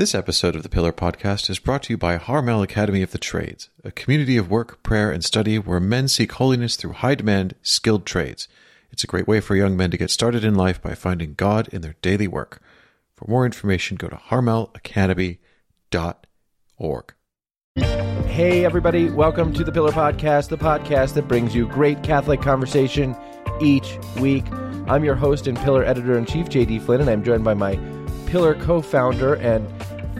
This episode of the Pillar Podcast is brought to you by Harmel Academy of the Trades, a community of work, prayer, and study where men seek holiness through high demand, skilled trades. It's a great way for young men to get started in life by finding God in their daily work. For more information, go to harmelacademy.org. Hey, everybody, welcome to the Pillar Podcast, the podcast that brings you great Catholic conversation each week. I'm your host and Pillar editor in chief, JD Flynn, and I'm joined by my Pillar co founder and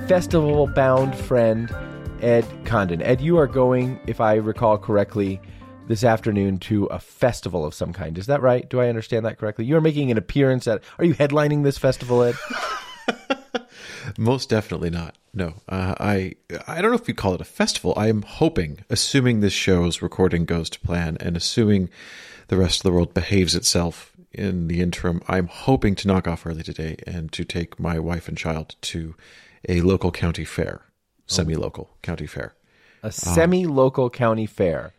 festival bound friend, Ed Condon. Ed, you are going, if I recall correctly, this afternoon to a festival of some kind. Is that right? Do I understand that correctly? You are making an appearance at. Are you headlining this festival, Ed? Most definitely not. No, uh, I I don't know if you'd call it a festival. I am hoping, assuming this show's recording goes to plan, and assuming the rest of the world behaves itself in the interim, I'm hoping to knock off early today and to take my wife and child to a local county fair, semi-local county fair. A semi-local um, county fair.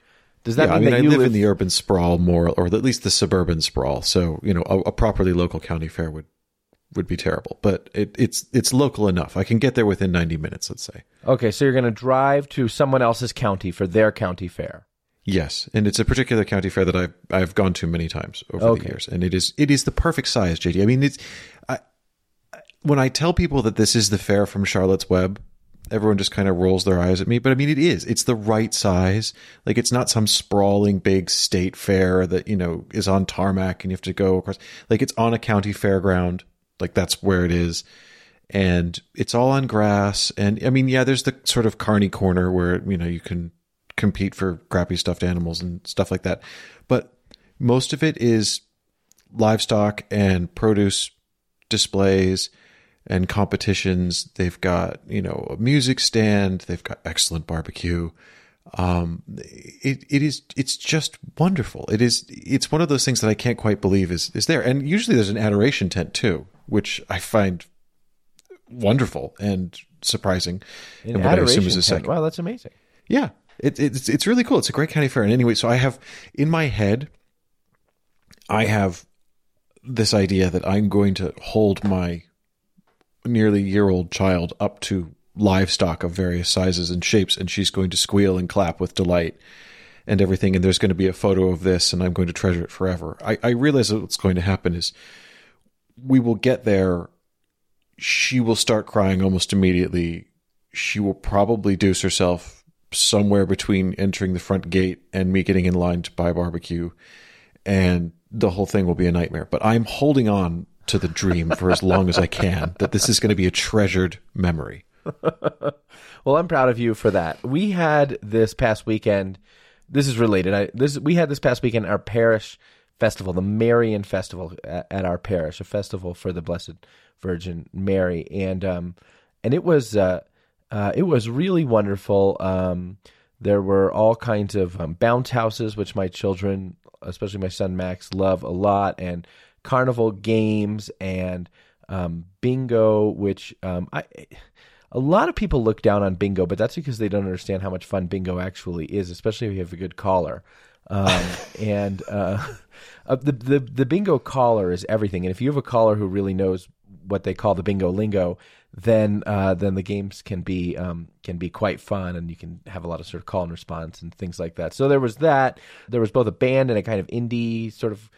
Does that yeah, mean I mean, that I you live, live in the urban sprawl more, or at least the suburban sprawl. So you know, a, a properly local county fair would would be terrible, but it, it's it's local enough. I can get there within 90 minutes, let's say. Okay, so you're going to drive to someone else's county for their county fair. Yes, and it's a particular county fair that I've I've gone to many times over Okay. the years, and it is it is the perfect size, JD. I mean, it's I, when I tell people that this is the fair from Charlotte's Web, everyone just kind of rolls their eyes at me. But I mean, it is. It's the right size. Like it's not some sprawling big state fair that you know is on tarmac and you have to go across. Like it's on a county fairground. Like that's where it is. And it's all on grass. And I mean, yeah, there's the sort of carny corner where, you know, you can compete for crappy stuffed animals and stuff like that. But most of it is livestock and produce displays and competitions. They've got, you know, a music stand. They've got excellent barbecue. Um, it, it is, it's just wonderful. It is, it's one of those things that I can't quite believe is, is there. And usually there's an adoration tent too, which I find wonderful and surprising. An and what I assume is a tent. second. Wow, that's amazing. Yeah, it, it's it's really cool. It's a great county fair. And anyway, so I have in my head, I have this idea that I'm going to hold my nearly year old child up to livestock of various sizes and shapes, and she's going to squeal and clap with delight and everything. And there's going to be a photo of this, and I'm going to treasure it forever. I, I realize that what's going to happen is we will get there. She will start crying almost immediately. She will probably deuce herself somewhere between entering the front gate and me getting in line to buy barbecue. And the whole thing will be a nightmare. But I'm holding on to the dream for as long as I can that this is going to be a treasured memory. Well, I'm proud of you for that. We had this past weekend. This is related. I, this we had this past weekend our parish festival, the Marian Festival at, at our parish, a festival for the Blessed Virgin Mary, and um, and it was uh, uh, it was really wonderful. Um, there were all kinds of um, bounce houses, which my children, especially my son Max, love a lot, and carnival games and um, bingo, which um, I. A lot of people look down on bingo, but that's because they don't understand how much fun bingo actually is, especially if you have a good caller. Um, and uh, uh, the, the the bingo caller is everything. And if you have a caller who really knows what they call the bingo lingo, then uh, then the games can be um, can be quite fun, and you can have a lot of sort of call and response and things like that. So there was that. There was both a band and a kind of indie sort of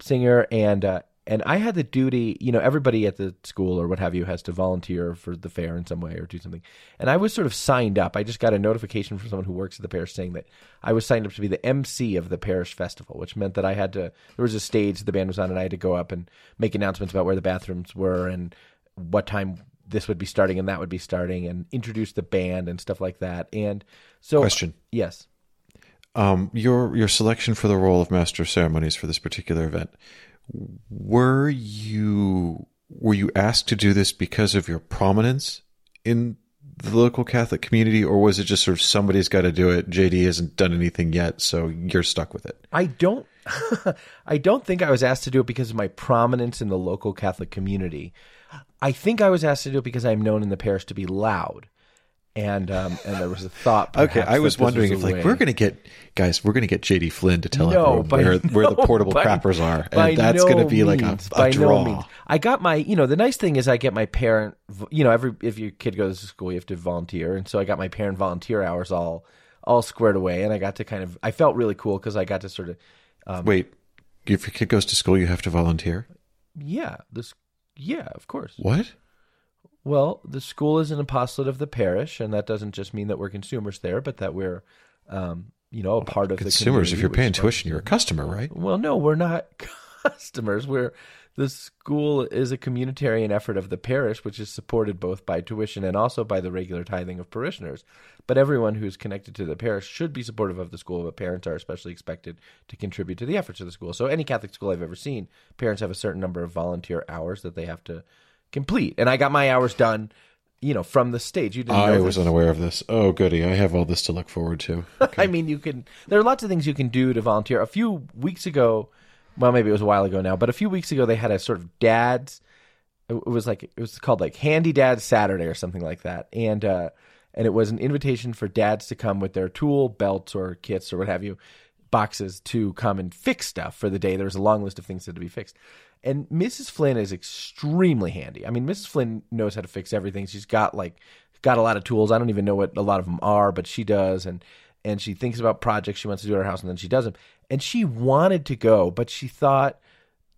singer, and uh, and I had the duty. You know, everybody at the school or what have you has to volunteer for the fair in some way or do something. And I was sort of signed up. I just got a notification from someone who works at the parish saying that I was signed up to be the MC of the parish festival, which meant that I had to. There was a stage the band was on, and I had to go up and make announcements about where the bathrooms were and what time this would be starting and that would be starting and introduce the band and stuff like that. And so Question. Yes. Um, your your selection for the role of master of ceremonies for this particular event were you were you asked to do this because of your prominence in the local Catholic community, or was it just sort of somebody's got to do it? JD hasn't done anything yet, so you're stuck with it. I don't I don't think I was asked to do it because of my prominence in the local Catholic community. I think I was asked to do it because I'm known in the parish to be loud. and um, and there was a thought. Okay, I was wondering a if like way- we're gonna get guys, we're gonna get JD Flynn to tell No, everyone where where the portable by- crappers are, and that's no gonna be like a, a by draw. No means. I got my, you know, the nice thing is I get my parent, you know, every if your kid goes to school, you have to volunteer, and so I got my parent volunteer hours all all squared away, and I got to kind of, I felt really cool because I got to sort of, um, Wait, if your kid goes to school, you have to volunteer. yeah, this, yeah, of course. What? Well, the school is an apostolate of the parish, and that doesn't just mean that we're consumers there, but that we're, um, you know, a part of the Consumers, if you're paying tuition, you're a customer, right? Well, no, we're not customers. We're the school is a communitarian effort of the parish, which is supported both by tuition and also by the regular tithing of parishioners. But everyone who's connected to the parish should be supportive of the school, but parents are especially expected to contribute to the efforts of the school. So, any Catholic school I've ever seen, parents have a certain number of volunteer hours that they have to complete. And I got my hours done, you know, from the stage. You didn't I was this. unaware of this. Oh, goody! I have all this to look forward to. I mean, you can. There are lots of things you can do to volunteer. A few weeks ago, well, maybe it was a while ago now, but a few weeks ago they had a sort of dads. It was like it was called like Handy Dad Saturday or something like that, and uh, and it was an invitation for dads to come with their tool belts or kits or what have you, boxes to come and fix stuff for the day. There was a long list of things that had to be fixed. And Mrs. Flynn is extremely handy. I mean, Mrs. Flynn knows how to fix everything. She's got like got a lot of tools. I don't even know what a lot of them are, but she does. And and she thinks about projects she wants to do at her house, and then she does them. And she wanted to go, but she thought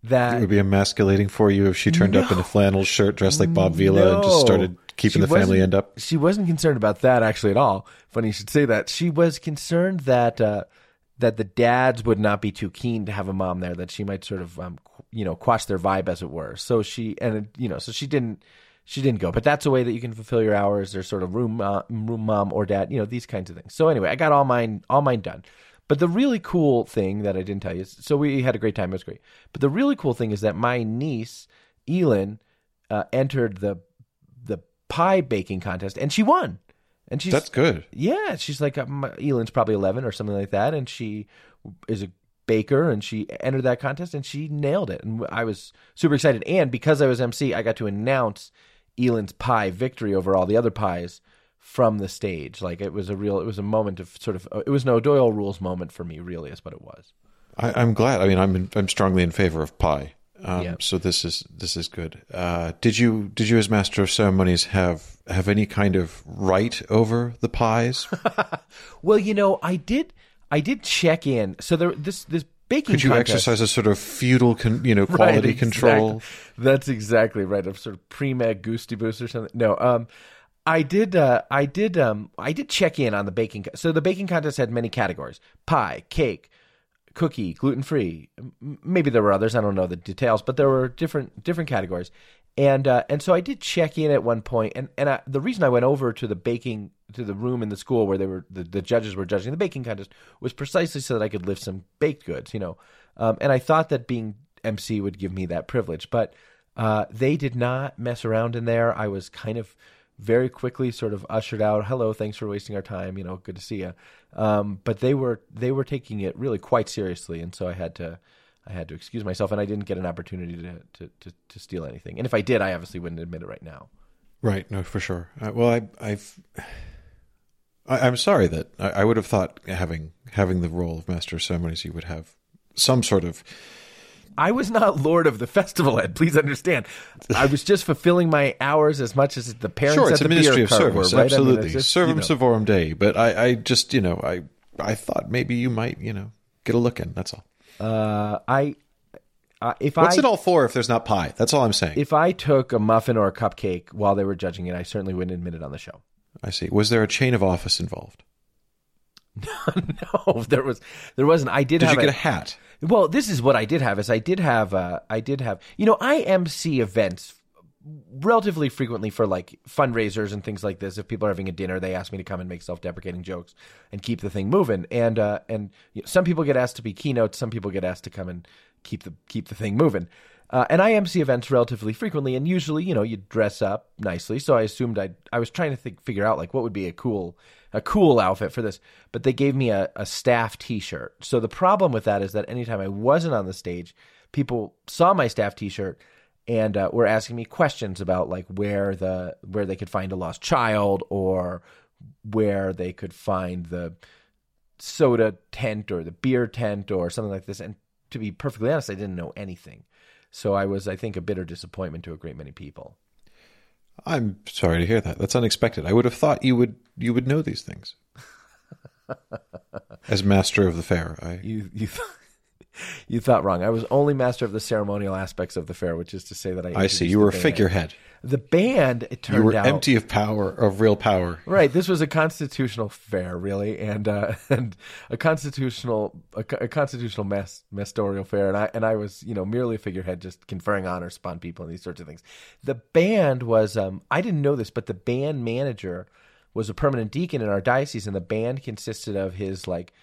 that It would be emasculating for you if she turned up in a flannel shirt dressed like Bob Vila and just started keeping She the family end up. She wasn't concerned about that actually at all. Funny you should say that. She was concerned that uh, that the dads would not be too keen to have a mom there. That she might sort of um, you know quash their vibe as it were. So she and you know so she didn't she didn't go. But that's a way that you can fulfill your hours. There's sort of room uh, room mom or dad. You know these kinds of things. So anyway, I got all mine all mine done. But the really cool thing that I didn't tell you is so we had a great time. It was great. But the really cool thing is that my niece, Elin, uh, entered the the pie baking contest and she won. And she's That's good. yeah, she's like um, Elin's probably eleven or something like that, and she is a baker, and she entered that contest and she nailed it, and I was super excited. And because I was MC, I got to announce Elin's pie victory over all the other pies from the stage. Like it was a real, it was a moment of sort of, it was no Doyle rules moment for me. Really, is what it was. I, I'm glad. I mean, I'm in, I'm strongly in favor of pie. Um, Yeah. So this is this is good. Uh, did you did you as master of ceremonies have have any kind of right over the pies? Well, you know, I did, I did check in. So there, this this baking. Could you contest, exercise a sort of feudal, con, you know, quality Right, control? That's exactly right. Of sort of pre-med goosty boost or something. No, um, I did, uh, I did, um, I did check in on the baking. So the baking contest had many categories: pie, cake, cookie, gluten free. Maybe there were others. I don't know the details, but there were different different categories. And uh, and so I did check in at one point, and and I, the reason I went over to the baking to the room in the school where they were the, the judges were judging the baking contest was precisely so that I could lift some baked goods, you know. Um, and I thought that being MC would give me that privilege, but uh, they did not mess around in there. I was kind of very quickly sort of ushered out. Hello, thanks for wasting our time. You know, good to see you. Um, but they were they were taking it really quite seriously, and so I had to I had to excuse myself, and I didn't get an opportunity to to to, to steal anything. And if I did, I obviously wouldn't admit it right now. Right. No, for sure. Uh, well, I, I've. I, I'm sorry that I, I would have thought having having the role of master of ceremonies, you would have some sort of I was not lord of the festival, Ed. Please understand. I was just fulfilling my hours as much as the parents sure. at It's the a ministry of service. were. Right? I mean, Absolutely, just, servum you know. servorum Dei. But I, I just, you know, I, I thought maybe you might, you know, get a look in. That's all. Uh, I, uh, if I What's I it all for if there's not pie? That's all I'm saying. if I took a muffin or a cupcake while they were judging it, I certainly wouldn't admit it on the show. I see. Was there a chain of office involved? no, there was there wasn't. I did, Did you get a, a hat? Well, this is what I did have. Is I did have. Uh, I did have. You know, I MC events relatively frequently for like fundraisers and things like this. If people are having a dinner, they ask me to come and make self-deprecating jokes and keep the thing moving. And uh, and you know, some people get asked to be keynotes. Some people get asked to come and keep the keep the thing moving. Uh, and I MC events relatively frequently, and usually, you know, you dress up nicely. So I assumed I I was trying to think, figure out like what would be a cool a cool outfit for this. But they gave me a, a staff T-shirt. So the problem with that is that anytime I wasn't on the stage, people saw my staff T-shirt and uh, were asking me questions about like where the where they could find a lost child or where they could find the soda tent or the beer tent or something like this. And to be perfectly honest, I didn't know anything. So I was, I think, a bitter disappointment to a great many people. I'm sorry to hear that. That's unexpected. I would have thought you would you would know these things. As master of the fair, I You you you thought wrong. I was only master of the ceremonial aspects of the fair, which is to say that I. I see. You were a figurehead. The band, it turned You were out, empty of power, of real power. Right, this was a constitutional fair, really, and uh, and a constitutional a, a constitutional mass mastorial fair, and I and I was you know merely a figurehead, just conferring honors upon people and these sorts of things. The band was um, I didn't know this, but the band manager was a permanent deacon in our diocese, and the band consisted of his like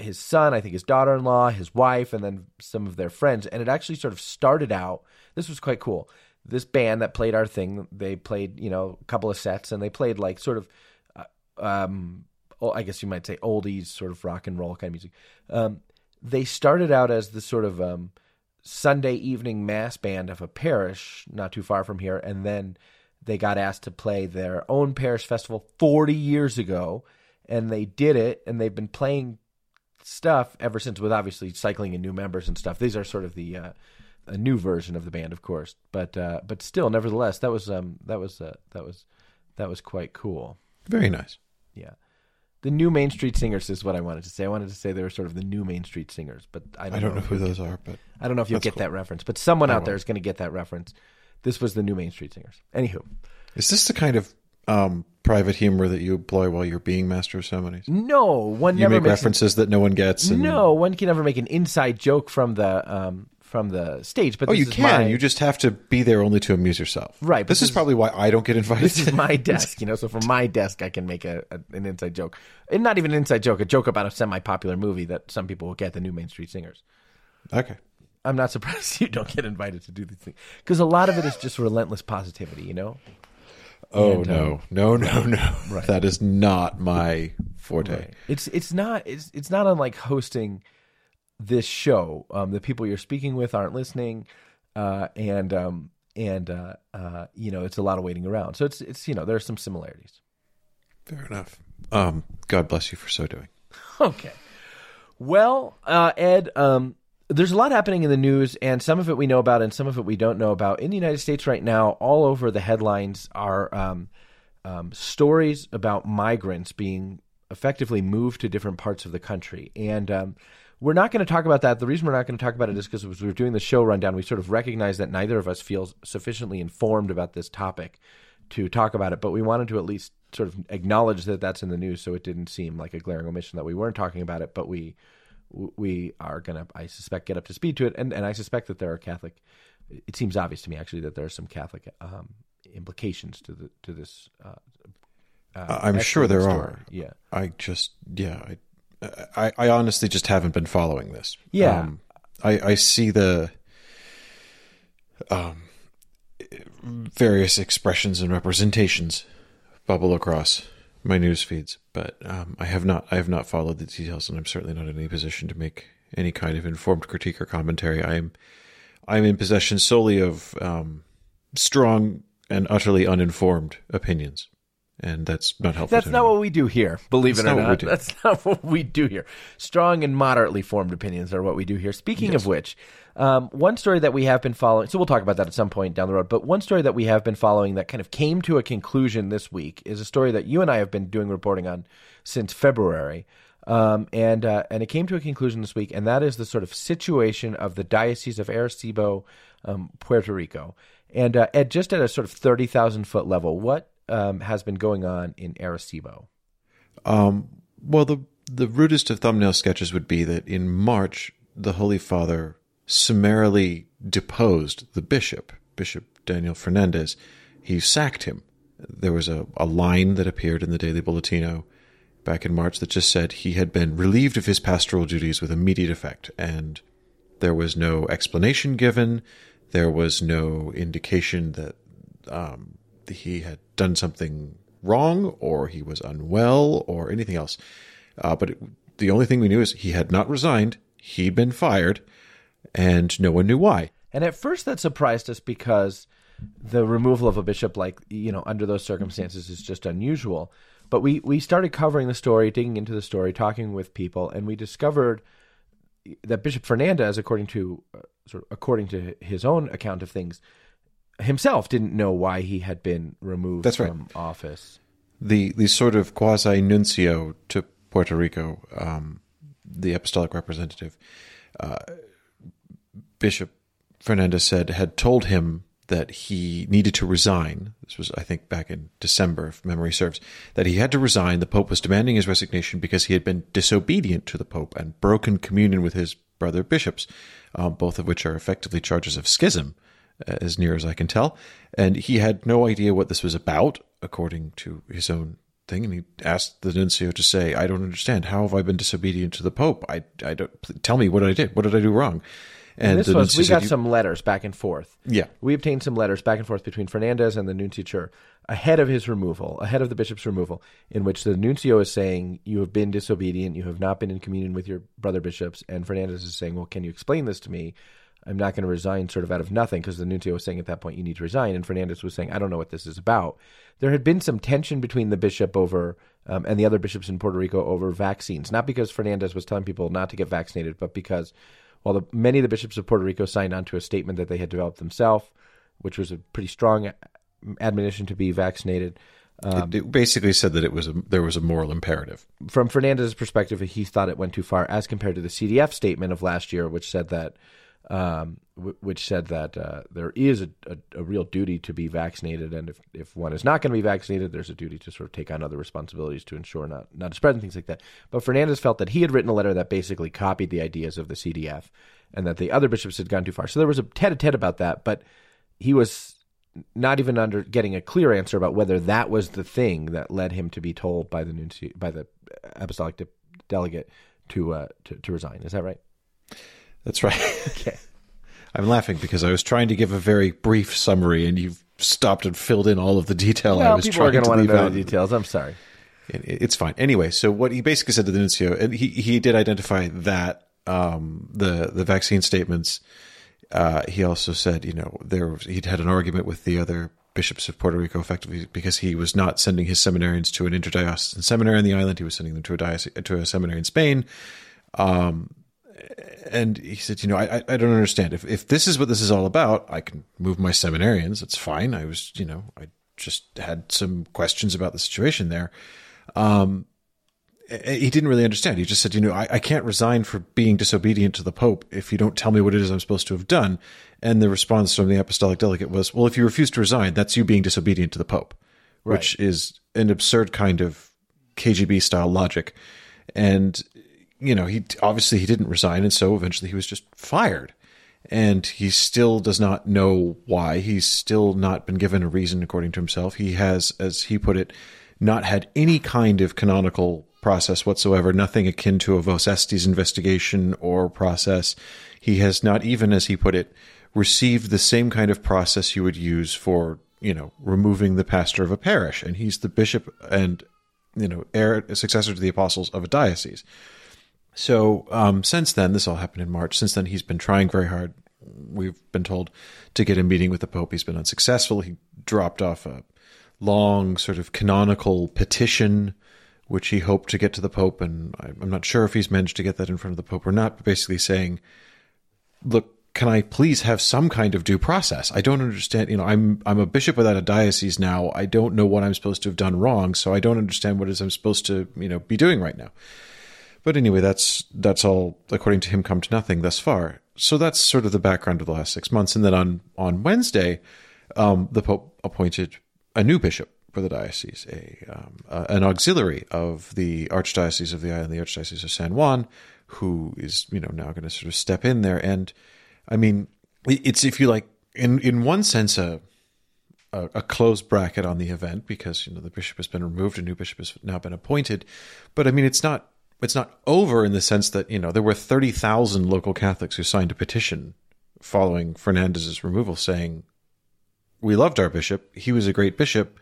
his son, I think his daughter-in-law, his wife, and then some of their friends. And it actually sort of started out. This was quite cool. This band that played our thing, they played you know a couple of sets, and they played like sort of, uh, um, oh, I guess you might say oldies, sort of rock and roll kind of music. Um, they started out as the sort of um, Sunday evening mass band of a parish not too far from here, and then they got asked to play their own parish festival 40 years ago, and they did it, and they've been playing stuff ever since, with obviously cycling and new members and stuff. These are sort of the uh, a new version of the band, of course, but uh, but still, nevertheless, that was um that was uh, that was that was quite cool. Very nice. Yeah. The new Main Street Singers is what I wanted to say. I wanted to say they were sort of the new Main Street Singers, but I don't, I don't know if who those are, but I don't know if you'll get cool. that reference, but someone I out there won't. is going to get that reference. This was the new Main Street Singers. Anywho, is this the kind of um, private humor that you employ while you're being master of ceremonies? no one You never make makes references that no one gets. And, no one can ever make an inside joke from the um from the stage. But Oh, this you is can. My, You just have to be there only to amuse yourself. Right, This, this is probably why I don't get invited. this is my desk, you know. So from my desk, I can make a, a an inside joke, and not even an inside joke, a joke about a semi-popular movie that some people will get. The new Main Street Singers. okay. I'm not surprised you don't get invited to do these things because a lot of it is just relentless positivity, you know. Oh And, no, no, no, no! That is not my forte. It's it's not it's it's not unlike hosting this show. Um, the people you're speaking with aren't listening, uh, and um, and uh, uh, you know it's a lot of waiting around. So it's it's you know there are some similarities. Fair enough. Um, God bless you for so doing. Okay. Well, uh, Ed, um, there's a lot happening in the news, and some of it we know about, and some of it we don't know about. In the United States right now, all over the headlines are um, um, stories about migrants being effectively moved to different parts of the country. And um, we're not going to talk about that. The reason we're not going to talk about it is because as we were doing the show rundown, we sort of recognized that neither of us feels sufficiently informed about this topic to talk about it, but we wanted to at least sort of acknowledge that that's in the news, so it didn't seem like a glaring omission that we weren't talking about it. But we we are gonna, I suspect, get up to speed to it, and and I suspect that there are Catholic. It seems obvious to me actually that there are some Catholic um, implications to the to this. Uh, uh, I'm sure there story. are. Yeah. I just, yeah, I, I, I honestly just haven't been following this. Yeah. Um, I, I see the, um, various expressions and representations bubble across my news feeds, but um, I have not, I have not followed the details, and I'm certainly not in any position to make any kind of informed critique or commentary. I am, I'm in possession solely of um, strong and utterly uninformed opinions, and that's not helpful. That's not anyone. what we do here. Believe That's it or not not, that's not what we do here. Strong and moderately formed opinions are what we do here. Speaking of which, um, one story that we have been following. So we'll talk about that at some point down the road. But one story that we have been following that kind of came to a conclusion this week is a story that you and I have been doing reporting on since February. Um, and uh, and it came to a conclusion this week, and that is the sort of situation of the diocese of Arecibo, um, Puerto Rico, and uh, at just at a sort of thirty thousand foot level, what um, has been going on in Arecibo? Um, well, the the rudest of thumbnail sketches would be that in March, the Holy Father summarily deposed the bishop, Bishop Daniel Fernandez. He sacked him. There was a, a line that appeared in the Daily Bollettino back in March that just said he had been relieved of his pastoral duties with immediate effect, and there was no explanation given. There was no indication that um, he had done something wrong or he was unwell or anything else. Uh, but it, the only thing we knew is he had not resigned, he'd been fired, and no one knew why. And at first, that surprised us because the removal of a bishop, like you know, under those circumstances, is just unusual. But we we started covering the story, digging into the story, talking with people, and we discovered that Bishop Fernandez, according to uh, sort of according to his own account of things, himself didn't know why he had been removed That's right. from office. the the sort of quasi nuncio to Puerto Rico, um, the apostolic representative, uh, Bishop Fernandez said had told him that he needed to resign. This was, I think, back in December, if memory serves. That he had to resign. The Pope was demanding his resignation because he had been disobedient to the Pope and broken communion with his brother bishops, um, both of which are effectively charges of schism as near as I can tell. And he had no idea what this was about, according to his own thing. And he asked the nuncio to say, "I don't understand. How have I been disobedient to the Pope? I, I don't. Tell me what I did. What did I do wrong?" And this was we got "You- some letters back and forth. Yeah. we obtained some letters back and forth between Fernandez and the nuncio ahead of his removal, ahead of the bishop's removal, in which the nuncio is saying, "You have been disobedient. You have not been in communion with your brother bishops." And Fernandez is saying, "Well, can you explain this to me? I'm not going to resign, sort of out of nothing, because the nuncio was saying at that point you need to resign." And Fernandez was saying, "I don't know what this is about." There had been some tension between the bishop over um, and the other bishops in Puerto Rico over vaccines, not because Fernandez was telling people not to get vaccinated, but because while the, many of the bishops of Puerto Rico signed on to a statement that they had developed themselves, which was a pretty strong admonition to be vaccinated. it, it basically said that it was a, there was a moral imperative. From Fernandez's perspective, he thought it went too far, as compared to the CDF statement of last year, which said that, um, w- which said that uh, there is a, a, a real duty to be vaccinated, and if, if one is not going to be vaccinated, there's a duty to sort of take on other responsibilities to ensure not not to spread things like that. But Fernandez felt that he had written a letter that basically copied the ideas of the CDF, and that the other bishops had gone too far. So there was a tete-a-tete about that, but he was not even under getting a clear answer about whether that was the thing that led him to be told by the nunci- by the apostolic de- delegate to, uh, to to resign. Is that right? That's right. Okay. I'm laughing because I was trying to give a very brief summary, and you've stopped and filled in all of the detail I was trying going to leave out. the details. I'm sorry. It's fine. Anyway, so what he basically said to the nuncio, and he, he did identify that um, the the vaccine statements. Uh, he also said, you know, there he'd had an argument with the other bishops of Puerto Rico, effectively because he was not sending his seminarians to an interdiocesan seminary on the island. He was sending them to a diocese, to a seminary in Spain. Um, and he said, you know, I, I- don't understand. If if this is what this is all about, I can move my seminarians. It's fine. I was, you know, I just had some questions about the situation there. Um, he didn't really understand. He just said, you know, I, I can't resign for being disobedient to the Pope if you don't tell me what it is I'm supposed to have done. And the response from the apostolic delegate was, well, if you refuse to resign, that's you being disobedient to the Pope, which is an absurd kind of KGB style logic. And, you know, he obviously he didn't resign. And so eventually he was just fired. And he still does not know why. He's still not been given a reason, according to himself. He has, as he put it, not had any kind of canonical process whatsoever, nothing akin to a Vos Estis investigation or process. He has not even, as he put it, received the same kind of process you would use for, you know, removing the pastor of a parish. And he's the bishop and, you know, heir, successor to the apostles of a diocese. So um, since then, this all happened in March. Since then, he's been trying very hard. We've been told to get a meeting with the Pope. He's been unsuccessful. He dropped off a long, sort of canonical petition, which he hoped to get to the Pope. And I'm not sure if he's managed to get that in front of the Pope or not, but basically saying, look, can I please have some kind of due process? I don't understand. You know, I'm I'm a bishop without a diocese now. I don't know what I'm supposed to have done wrong, so I don't understand what is I'm supposed to, you know, be doing right now. But anyway, that's that's all according to him come to nothing thus far. So that's sort of the background of the last six months. And then on on Wednesday, um, the Pope appointed a new bishop for the diocese, a um, an auxiliary of the archdiocese of the island, the archdiocese of San Juan, who is you know now going to sort of step in there. And I mean, it's if you like, in in one sense, a a, a closed bracket on the event because you know the bishop has been removed, a new bishop has now been appointed. But I mean, it's not it's not over in the sense that you know there were thirty thousand local Catholics who signed a petition following Fernandez's removal, saying we loved our bishop, he was a great bishop.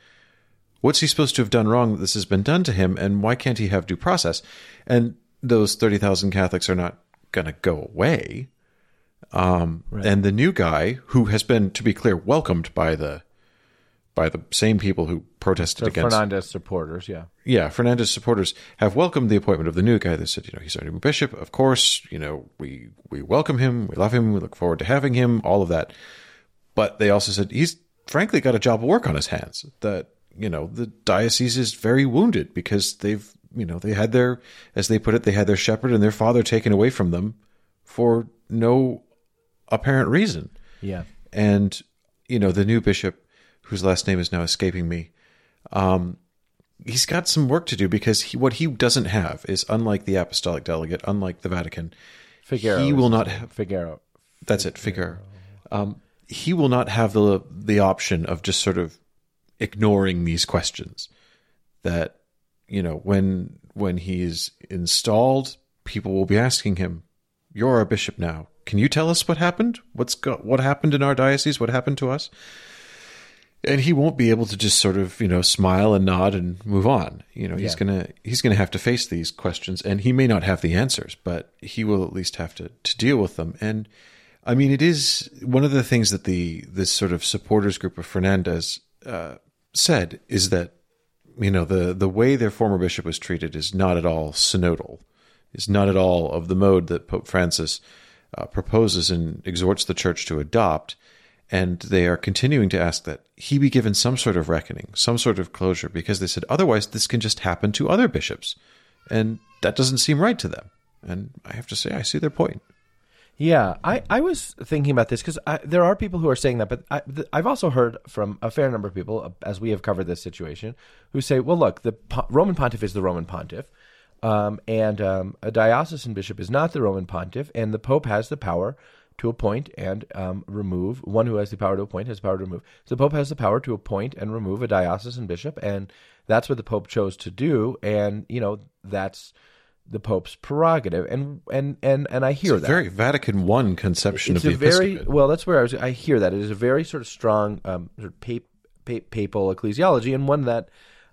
What's he supposed to have done wrong that this has been done to him, and why can't he have due process? And those thirty thousand Catholics are not going to go away Um, And the new guy, who has been, to be clear, welcomed by the by the same people who protested against Fernandez supporters, yeah. yeah, Fernandez supporters have welcomed the appointment of the new guy. They said, you know, he's our new bishop. Of course, you know, we we welcome him, we love him, we look forward to having him, all of that. But they also said he's frankly got a job of work on his hands. That you know, the diocese is very wounded because they've you know they had their, as they put it, they had their shepherd and their father taken away from them for no apparent reason. Yeah. And you know, the new bishop, whose last name is now escaping me, um, he's got some work to do because he, what he doesn't have is unlike the apostolic delegate, unlike the Vatican, Figueroa. he will not have. Figueroa. That's it, Figaro. Um, he will not have the the option of just sort of ignoring these questions. That you know, when when he's installed, people will be asking him, "You're our bishop now. Can you tell us what happened? What's go- what happened in our diocese? What happened to us?" And he won't be able to just sort of you know smile and nod and move on. You know, he's Yeah. gonna he's gonna have to face these questions, and he may not have the answers, but he will at least have to to deal with them. And I mean, it is one of the things that the this sort of supporters group of Fernandez uh, said is that you know the the way their former bishop was treated is not at all synodal, is not at all of the mode that Pope Francis uh, proposes and exhorts the church to adopt. And they are continuing to ask that he be given some sort of reckoning, some sort of closure, because they said otherwise this can just happen to other bishops, and that doesn't seem right to them. And I have to say, I see their point. Yeah, I, I was thinking about this because there are people who are saying that, but I, I've also heard from a fair number of people, uh, as we have covered this situation, who say, well, look, the po- Roman pontiff is the Roman pontiff, um, and um, a diocesan bishop is not the Roman pontiff, and the pope has the power to appoint and um, remove. One who has the power to appoint has the power to remove. So the pope has the power to appoint and remove a diocesan bishop, and that's what the pope chose to do, and you know that's the pope's prerogative, and and and and I hear It's a that very Vatican One conception it's of the very episcopate. well. That's where I was. I hear that it is a very sort of strong um, sort of pap, pap, papal ecclesiology, and one that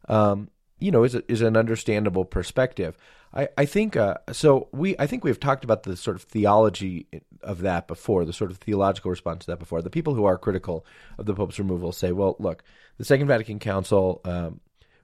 um, you know is a, is an understandable perspective. I I think uh, so. We I think we've talked about the sort of theology of that before, the sort of theological response to that before. The people who are critical of the Pope's removal say, well, look, the Second Vatican Council. Um,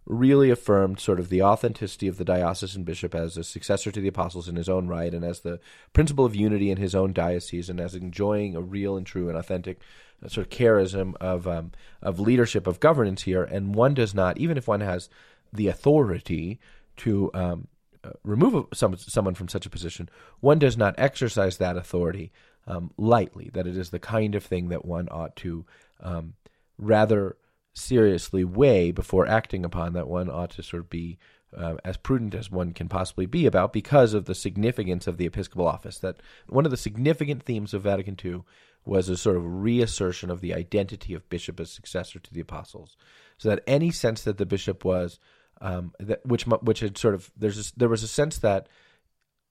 really affirmed sort of the authenticity of the diocesan bishop as a successor to the apostles in his own right and as the principle of unity in his own diocese and as enjoying a real and true and authentic uh, sort of charism of um, of leadership of governance here and one does not even if one has the authority to um, uh, remove some, someone from such a position one does not exercise that authority um, lightly that it is the kind of thing that one ought to um, rather seriously weigh before acting upon that one ought to sort of be uh, as prudent as one can possibly be about because of the significance of the episcopal office. That one of the significant themes of Vatican II was a sort of reassertion of the identity of bishop as successor to the apostles, so that any sense that the bishop was um, that which which had sort of there's a, there was a sense that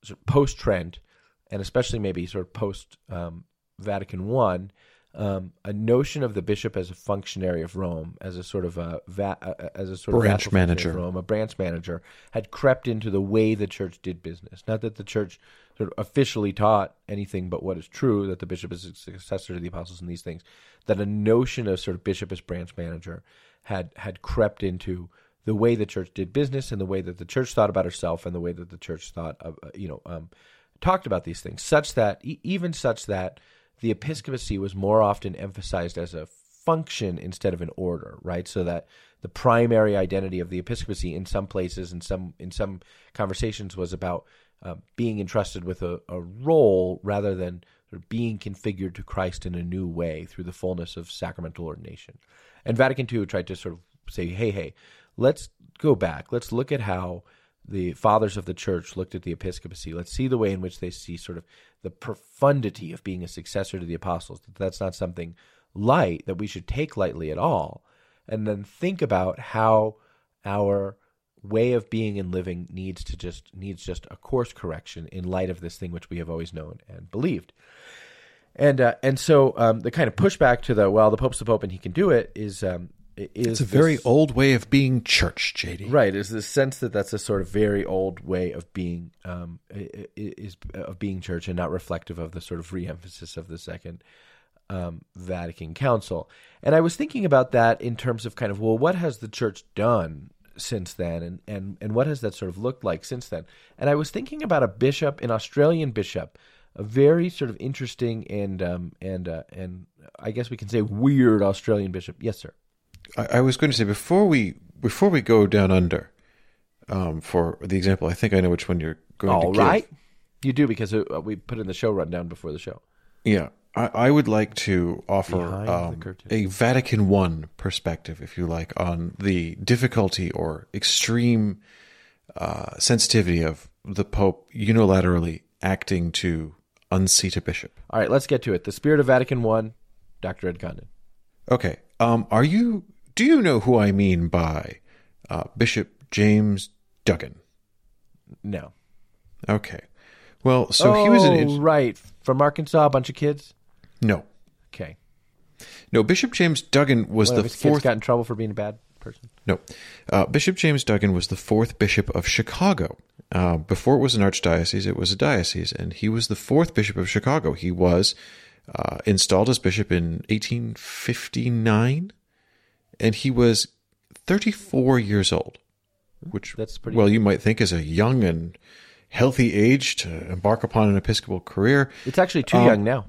sort of post Trent and especially maybe sort of post um, Vatican One, um, a notion of the bishop as a functionary of Rome, as a sort of a va- uh, as a sort of Branch manager. of Rome, a branch manager, had crept into the way the church did business. Not that the church sort of officially taught anything but what is true, that the bishop is a successor to the apostles and these things. That a notion of sort of bishop as branch manager had had crept into the way the church did business and the way that the church thought about herself and the way that the church thought of uh, you know um, talked about these things such that even such that the episcopacy was more often emphasized as a function instead of an order right so that the primary identity of the episcopacy in some places in some in some conversations was about uh, being entrusted with a, a role rather than being configured to Christ in a new way through the fullness of sacramental ordination. And Vatican II tried to sort of say, hey, hey, let's go back. Let's look at how the fathers of the church looked at the episcopacy. Let's see the way in which they see sort of the profundity of being a successor to the apostles. That that's not something light that we should take lightly at all. And then think about how our way of being and living needs to just needs just a course correction in light of this thing which we have always known and believed. And uh, and so um, the kind of pushback to the well, the pope's the pope and he can do it is um, is It's a very this- old way of being church, JD. right. Is the sense that that's a sort of very old way of being um, is of being church and not reflective of the sort of reemphasis of the second um, Vatican Council. And I was thinking about that in terms of kind of well, what has the church done since then, and and and what has that sort of looked like since then? And I was thinking about a bishop, an Australian bishop, a very sort of interesting and um, and uh, and I guess we can say weird Australian bishop. Yes, sir. I, I was going to say before we before we go down under, um, for the example, I think I know which one you're going All to give. right. You do because uh, we put in the show rundown before the show. Yeah, I, I would like to offer um, a Vatican One perspective, if you like, on the difficulty or extreme uh, sensitivity of the Pope unilaterally acting to unseat a bishop. All right, let's get to it. The Spirit of Vatican One, Dr. Ed Condon. Okay, um, are you? Do you know who I mean by uh, Bishop James Duggan? No. Okay, well, so he was Oh, an right from Arkansas, a bunch of kids. no, Okay. no. Bishop James Duggan was One the of his kids fourth got in trouble for being a bad person. No. Uh, bishop James Duggan was the fourth bishop of Chicago. Uh, before it was an archdiocese, it was a diocese, and he was the fourth bishop of Chicago. He was uh, installed as bishop in 1859, and he was 34 years old, which, That's pretty- well, you might think is a young and healthy age to embark upon an episcopal career. It's actually too Um, young now.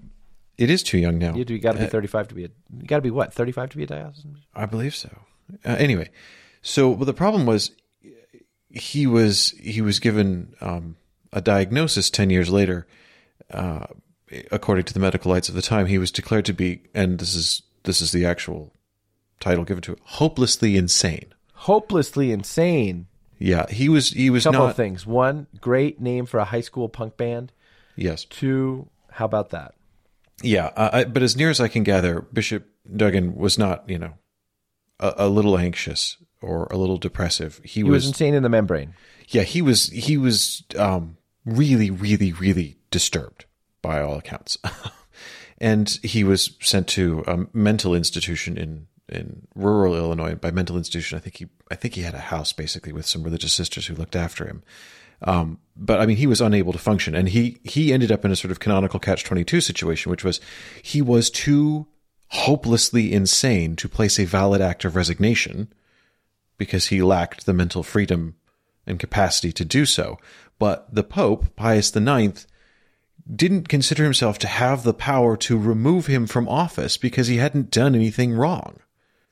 It is too young now. You do got to be 35 to be a. You got to be what? 35 to be a diocesan? I believe so. Uh, anyway, so well, the problem was he was he was given um, a diagnosis ten years later. Uh, according to the medical lights of the time, he was declared to be, and this is this is the actual title given to it, hopelessly insane. Hopelessly insane. Yeah, he was he was Couple not. of things. One, great name for a high school punk band. Yes, Two, how about that? yeah, uh, I, but as near as I can gather, Bishop Duggan was not, you know, a, a little anxious or a little depressive. He, He was insane in the membrane. yeah he was he was um really really really disturbed by all accounts and he was sent to a mental institution in in rural illinois by mental institution i think he i think he had a house basically with some religious sisters who looked after him um, but I mean, he was unable to function, and he he ended up in a sort of canonical catch twenty two situation, which was he was too hopelessly insane to place a valid act of resignation because he lacked the mental freedom and capacity to do so. But the Pope, Pius IX, didn't consider himself to have the power to remove him from office because he hadn't done anything wrong.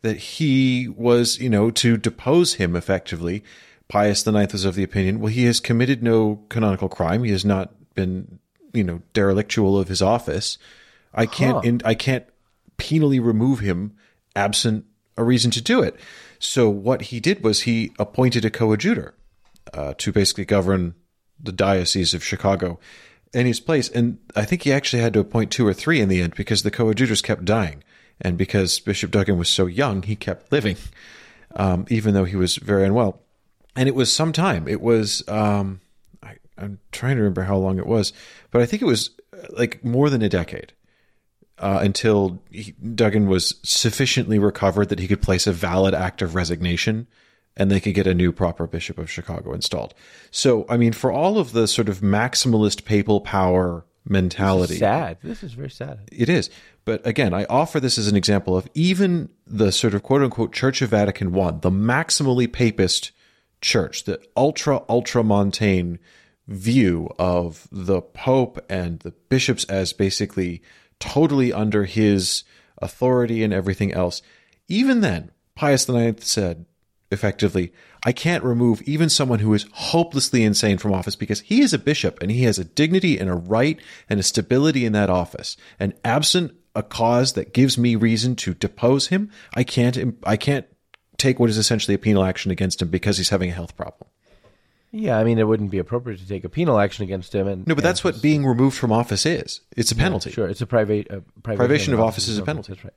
That he was, you know, to depose him effectively. Pius IX was of the opinion, well, he has committed no canonical crime. He has not been, you know, derelictual of his office. I can't, Huh. in, I can't penally remove him absent a reason to do it. So what he did was he appointed a coadjutor uh, to basically govern the diocese of Chicago in his place. And I think he actually had to appoint two or three in the end because the coadjutors kept dying. And because Bishop Duggan was so young, he kept living, um, even though he was very unwell. And it was some time. It was, um, I, I'm trying to remember how long it was, but I think it was uh, like more than a decade uh, until he, Duggan was sufficiently recovered that he could place a valid act of resignation and they could get a new proper Bishop of Chicago installed. So, I mean, for all of the sort of maximalist papal power mentality, This Sad. This is very sad. it is. But again, I offer this as an example of even the sort of quote unquote Church of Vatican I, the maximally papist church, the ultra, ultra montane view of the Pope and the bishops as basically totally under his authority and everything else. Even then, Pius IX said effectively, I can't remove even someone who is hopelessly insane from office because he is a bishop and he has a dignity and a right and a stability in that office. And absent a cause that gives me reason to depose him, I can't, I can't take what is essentially a penal action against him because he's having a health problem. Yeah, I mean, it wouldn't be appropriate to take a penal action against him. And No, but that's what being removed from office is. It's a penalty. Sure, it's a private uh, Privation of office is a penalty. That's right.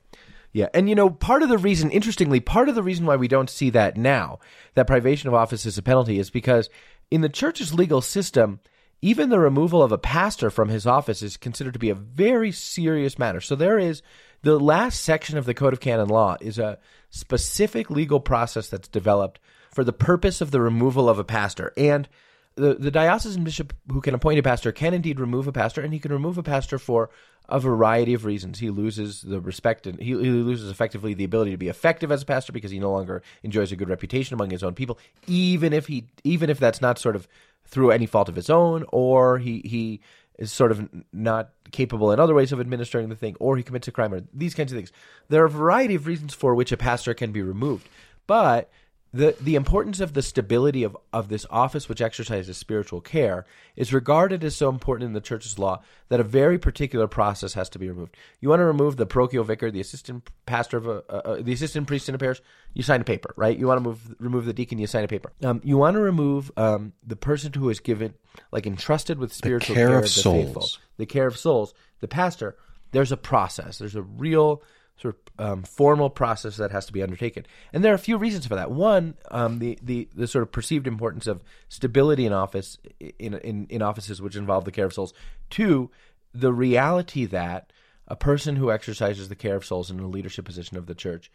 Yeah, and you know, part of the reason, interestingly, part of the reason why we don't see that now, that privation of office is a penalty, is because in the church's legal system, even the removal of a pastor from his office is considered to be a very serious matter. So there is The last section of the Code of Canon Law is a specific legal process that's developed for the purpose of the removal of a pastor. And the, the diocesan bishop who can appoint a pastor can indeed remove a pastor, and he can remove a pastor for a variety of reasons. He loses the respect and he, he loses effectively the ability to be effective as a pastor because he no longer enjoys a good reputation among his own people, even if he even if that's not sort of through any fault of his own, or he he is sort of not capable in other ways of administering the thing, or he commits a crime, or these kinds of things. There are a variety of reasons for which a pastor can be removed, but the the importance of the stability of, of this office which exercises spiritual care is regarded as so important in the church's law that a very particular process has to be removed. You want to remove the parochial vicar, the assistant pastor of a, uh, the assistant priest in a parish, you sign a paper, right? You want to move remove the deacon, you sign a paper. Um, you want to remove um, the person who is given like entrusted with spiritual care care, of of the souls. faithful, the care of souls, the pastor. There's a process. There's a real sort of um, formal process that has to be undertaken, and there are a few reasons for that. One, um, the, the the sort of perceived importance of stability in office in, in in offices which involve the care of souls. Two, the reality that a person who exercises the care of souls in a leadership position of the church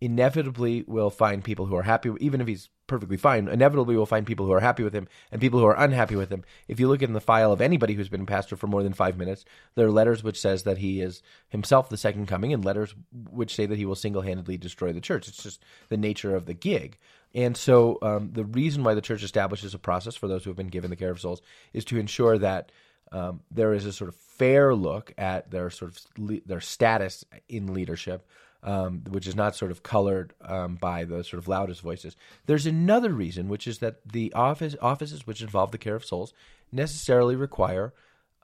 inevitably will find people who are happy, even if he's perfectly fine. Inevitably, will find people who are happy with him and people who are unhappy with him. If you look in the file of anybody who's been a pastor for more than five minutes, there are letters which says that he is himself the second coming, and letters which say that he will single-handedly destroy the church. It's just the nature of the gig. And so, um, the reason why the church establishes a process for those who have been given the care of souls is to ensure that um, there is a sort of fair look at their sort of le- their status in leadership, um, which is not sort of colored um, by the sort of loudest voices. There's another reason, which is that the office offices which involve the care of souls necessarily require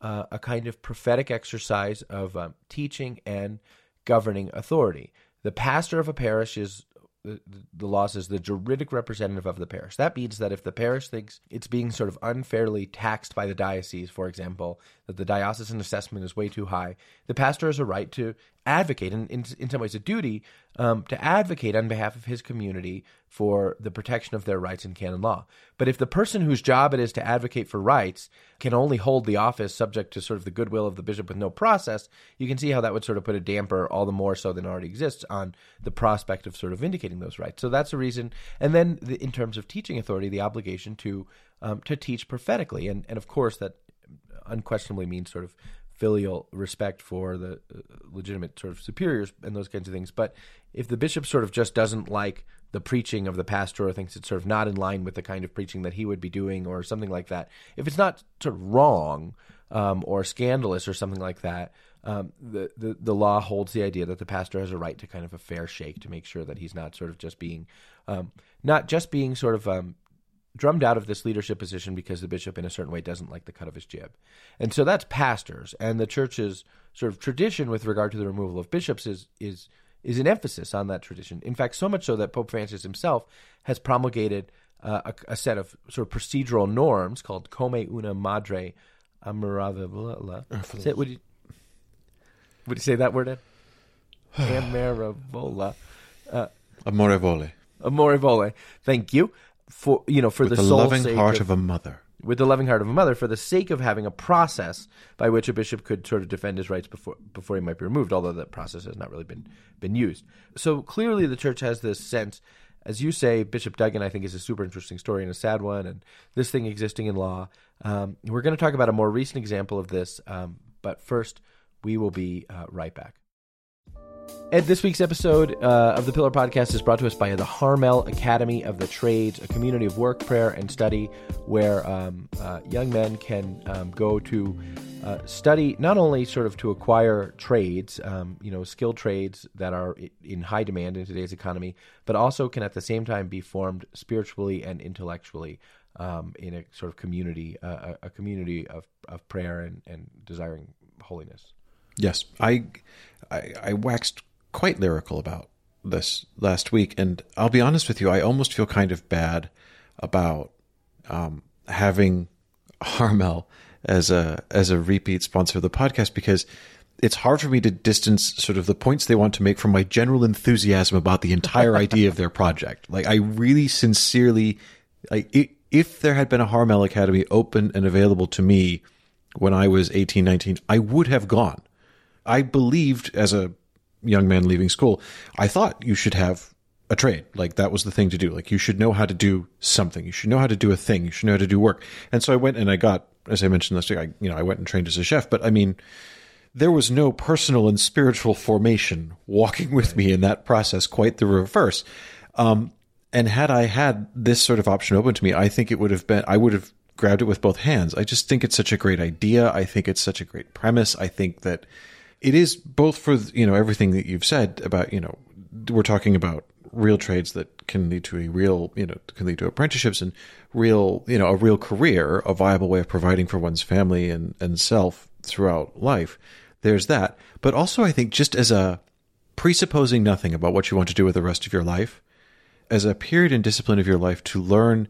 uh, a kind of prophetic exercise of um, teaching and governing authority. The pastor of a parish is the, the law says the juridic representative of the parish. That means that if the parish thinks it's being sort of unfairly taxed by the diocese, for example, that the diocesan assessment is way too high, the pastor has a right to advocate, and in, in some ways a duty, um, to advocate on behalf of his community for the protection of their rights in canon law. But if the person whose job it is to advocate for rights can only hold the office subject to sort of the goodwill of the bishop with no process, you can see how that would sort of put a damper, all the more so than already exists, on the prospect of sort of vindicating those rights. So that's a reason. And then the, in terms of teaching authority, the obligation to um, to teach prophetically, and and of course that unquestionably means sort of filial respect for the uh, legitimate sort of superiors and those kinds of things. But if the bishop sort of just doesn't like the preaching of the pastor or thinks it's sort of not in line with the kind of preaching that he would be doing or something like that, if it's not sort of wrong um, or scandalous or something like that, um, the, the the law holds the idea that the pastor has a right to kind of a fair shake to make sure that he's not sort of just being um, not just being sort of um, drummed out of this leadership position because the bishop in a certain way doesn't like the cut of his jib. And so that's pastors and the church's sort of tradition with regard to the removal of bishops is is is an emphasis on that tradition. In fact, so much so that Pope Francis himself has promulgated uh, a, a, set of sort of procedural norms called Come una Madre Amoravilla. Say, would you would you say that word? Ed? Amaravola. Uh, Amorevole. Amorevole. Thank you for you know for With the, the loving heart of, of a mother. with the loving heart of a mother for the sake of having a process by which a bishop could sort of defend his rights before before he might be removed although that process has not really been been used. So clearly the church has this sense as you say bishop duggan i think is a super interesting story and a sad one and this thing existing in law. Um, we're going to talk about a more recent example of this um, but first we will be uh, right back Ed, this week's episode uh, of the Pillar Podcast is brought to us by the Harmel Academy of the Trades, a community of work, prayer, and study where um, uh, young men can um, go to uh, study not only sort of to acquire trades, um, you know, skilled trades that are in high demand in today's economy, but also can at the same time be formed spiritually and intellectually um, in a sort of community, uh, a, community of, of prayer and, and desiring holiness. Yes, I, I, I waxed quite lyrical about this last week, and I'll be honest with you, I almost feel kind of bad about um, having Harmel as a as a repeat sponsor of the podcast because it's hard for me to distance sort of the points they want to make from my general enthusiasm about the entire idea of their project. Like, I really sincerely, i if there had been a Harmel Academy open and available to me when I was 18, 19, I would have gone. I believed as a young man leaving school, I thought you should have a trade. Like that was the thing to do. Like you should know how to do something. You should know how to do a thing. You should know how to do work. And so I went and I got, as I mentioned last week, I, you know, I went and trained as a chef. But I mean, there was no personal and spiritual formation walking with me in that process. Quite the reverse. Um, and had I had this sort of option open to me, I think it would have been. I would have grabbed it with both hands. I just think it's such a great idea. I think it's such a great premise. I think that it is both for you know everything that you've said about you know we're talking about real trades that can lead to a real, you know, can lead to apprenticeships and real, you know, a real career, a viable way of providing for one's family and, and self throughout life. There's that. But also, I think just as a presupposing nothing about what you want to do with the rest of your life, as a period and discipline of your life to learn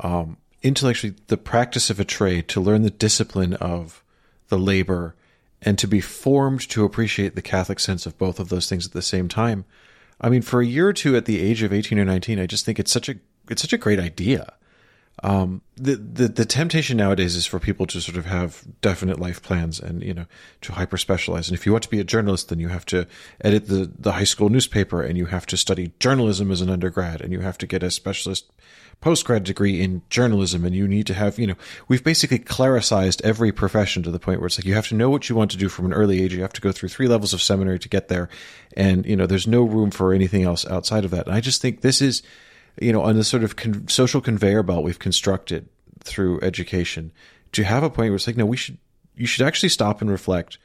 um, intellectually the practice of a trade, to learn the discipline of the labor, and to be formed to appreciate the Catholic sense of both of those things at the same time I mean, for a year or two at the age of 18 or 19, I just think it's such a it's such a great idea. Um, the, the the temptation nowadays is for people to sort of have definite life plans and you know to hyper specialize. And if you want to be a journalist, then you have to edit the the high school newspaper, and you have to study journalism as an undergrad, and you have to get a specialist postgrad degree in journalism and you need to have, you know, we've basically clericized every profession to the point where it's like you have to know what you want to do from an early age. You have to go through three levels of seminary to get there. And, you know, there's no room for anything else outside of that. And I just think this is, you know, on the sort of con- social conveyor belt we've constructed through education to have a point where it's like, no, we should, you should actually stop and reflect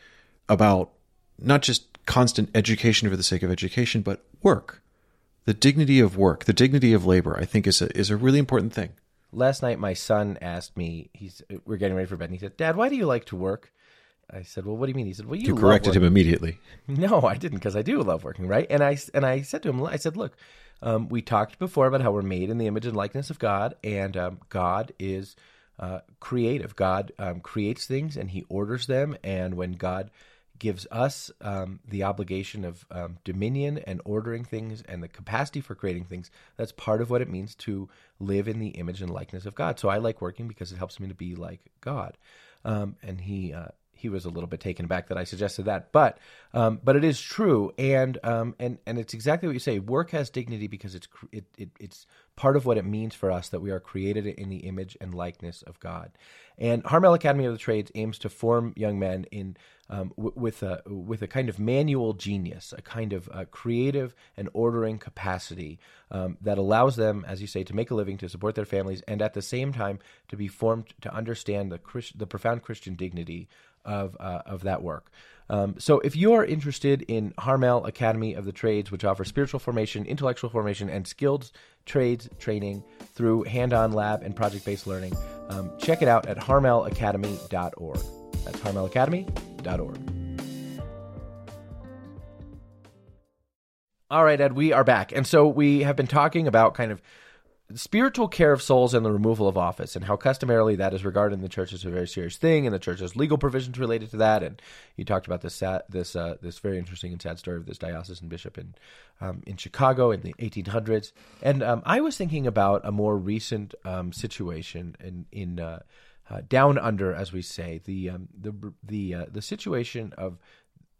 about not just constant education for the sake of education, but work the dignity of work, the dignity of labor, I think is a, is a really important thing. Last night, my son asked me. He's we're getting ready for bed. and He said, "Dad, why do you like to work?" I said, "Well, what do you mean?" He said, "Well, you." You corrected him immediately. No, I didn't, because I do love working, right? And I and I said to him, I said, "Look, um, we talked before about how we're made in the image and likeness of God, and um, God is uh, creative. God um, creates things and He orders them, and when God gives us um, the obligation of um, dominion and ordering things and the capacity for creating things. That's part of what it means to live in the image and likeness of God. So I like working because it helps me to be like God. Um, and he uh, he was a little bit taken aback that I suggested that, but um, but it is true, and um, and and it's exactly what you say. Work has dignity because it's it, it it's part of what it means for us that we are created in the image and likeness of God. And Harmel Academy of the Trades aims to form young men in um, w- with a with a kind of manual genius, a kind of uh, creative and ordering capacity um, that allows them, as you say, to make a living, to support their families, and at the same time to be formed to understand the Christ- the profound Christian dignity of uh, of that work. Um, so, if you are interested in Harmel Academy of the Trades, which offers spiritual formation, intellectual formation, and skilled trades training through hand-on lab and project-based learning, um, check it out at harmelacademy.org. That's harmelacademy.org. All right, Ed, we are back. And so we have been talking about kind of spiritual care of souls and the removal of office, and how customarily that is regarded in the church as a very serious thing, and the church has legal provisions related to that. And you talked about this sad, this uh, this very interesting and sad story of this diocesan bishop in um, in Chicago in the 1800s. And um, I was thinking about a more recent um, situation in in uh, uh, down under, as we say, the um, the the uh, the situation of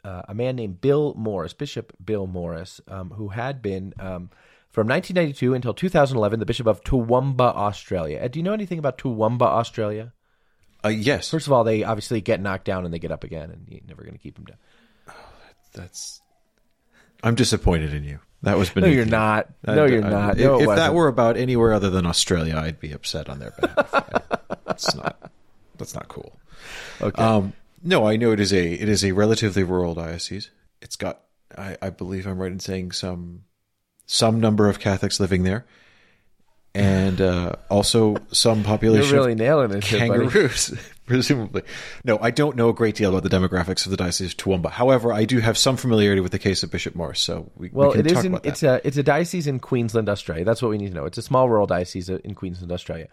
uh, a man named Bill Morris, Bishop Bill Morris, um, who had been um, from 1992 until 2011 the Bishop of Toowoomba, Australia. Ed, do you know anything about Toowoomba, Australia? Uh, yes. First of all, they obviously get knocked down and they get up again, and you're never going to keep them down. Oh, that's. I'm disappointed in you. That was beneath. No, you're you. not. No, I, you're I, not. No, if, if that were about anywhere other than Australia, I'd be upset on their behalf. that's not. That's not cool. Okay. Um, no, I know it is a it is a relatively rural diocese. It's got I, I believe I'm right in saying some some number of Catholics living there, and uh, also some population. You're really nailing it, kangaroos, presumably. No, I don't know a great deal about the demographics of the diocese of Toowoomba. However, I do have some familiarity with the case of Bishop Morris, so we, well, we it is in, it's a it's a diocese in Queensland, Australia. That's what we need to know. It's a small rural diocese in Queensland, Australia.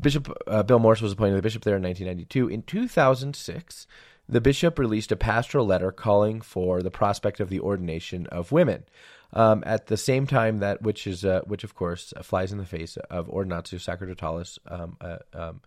Bishop uh, Bill Morris was appointed the bishop there in 1992. In 2006 the bishop released a pastoral letter calling for the prospect of the ordination of women. Um, at the same time, that which is uh, which of course flies in the face of Ordinatio Sacerdotalis, um, uh, um,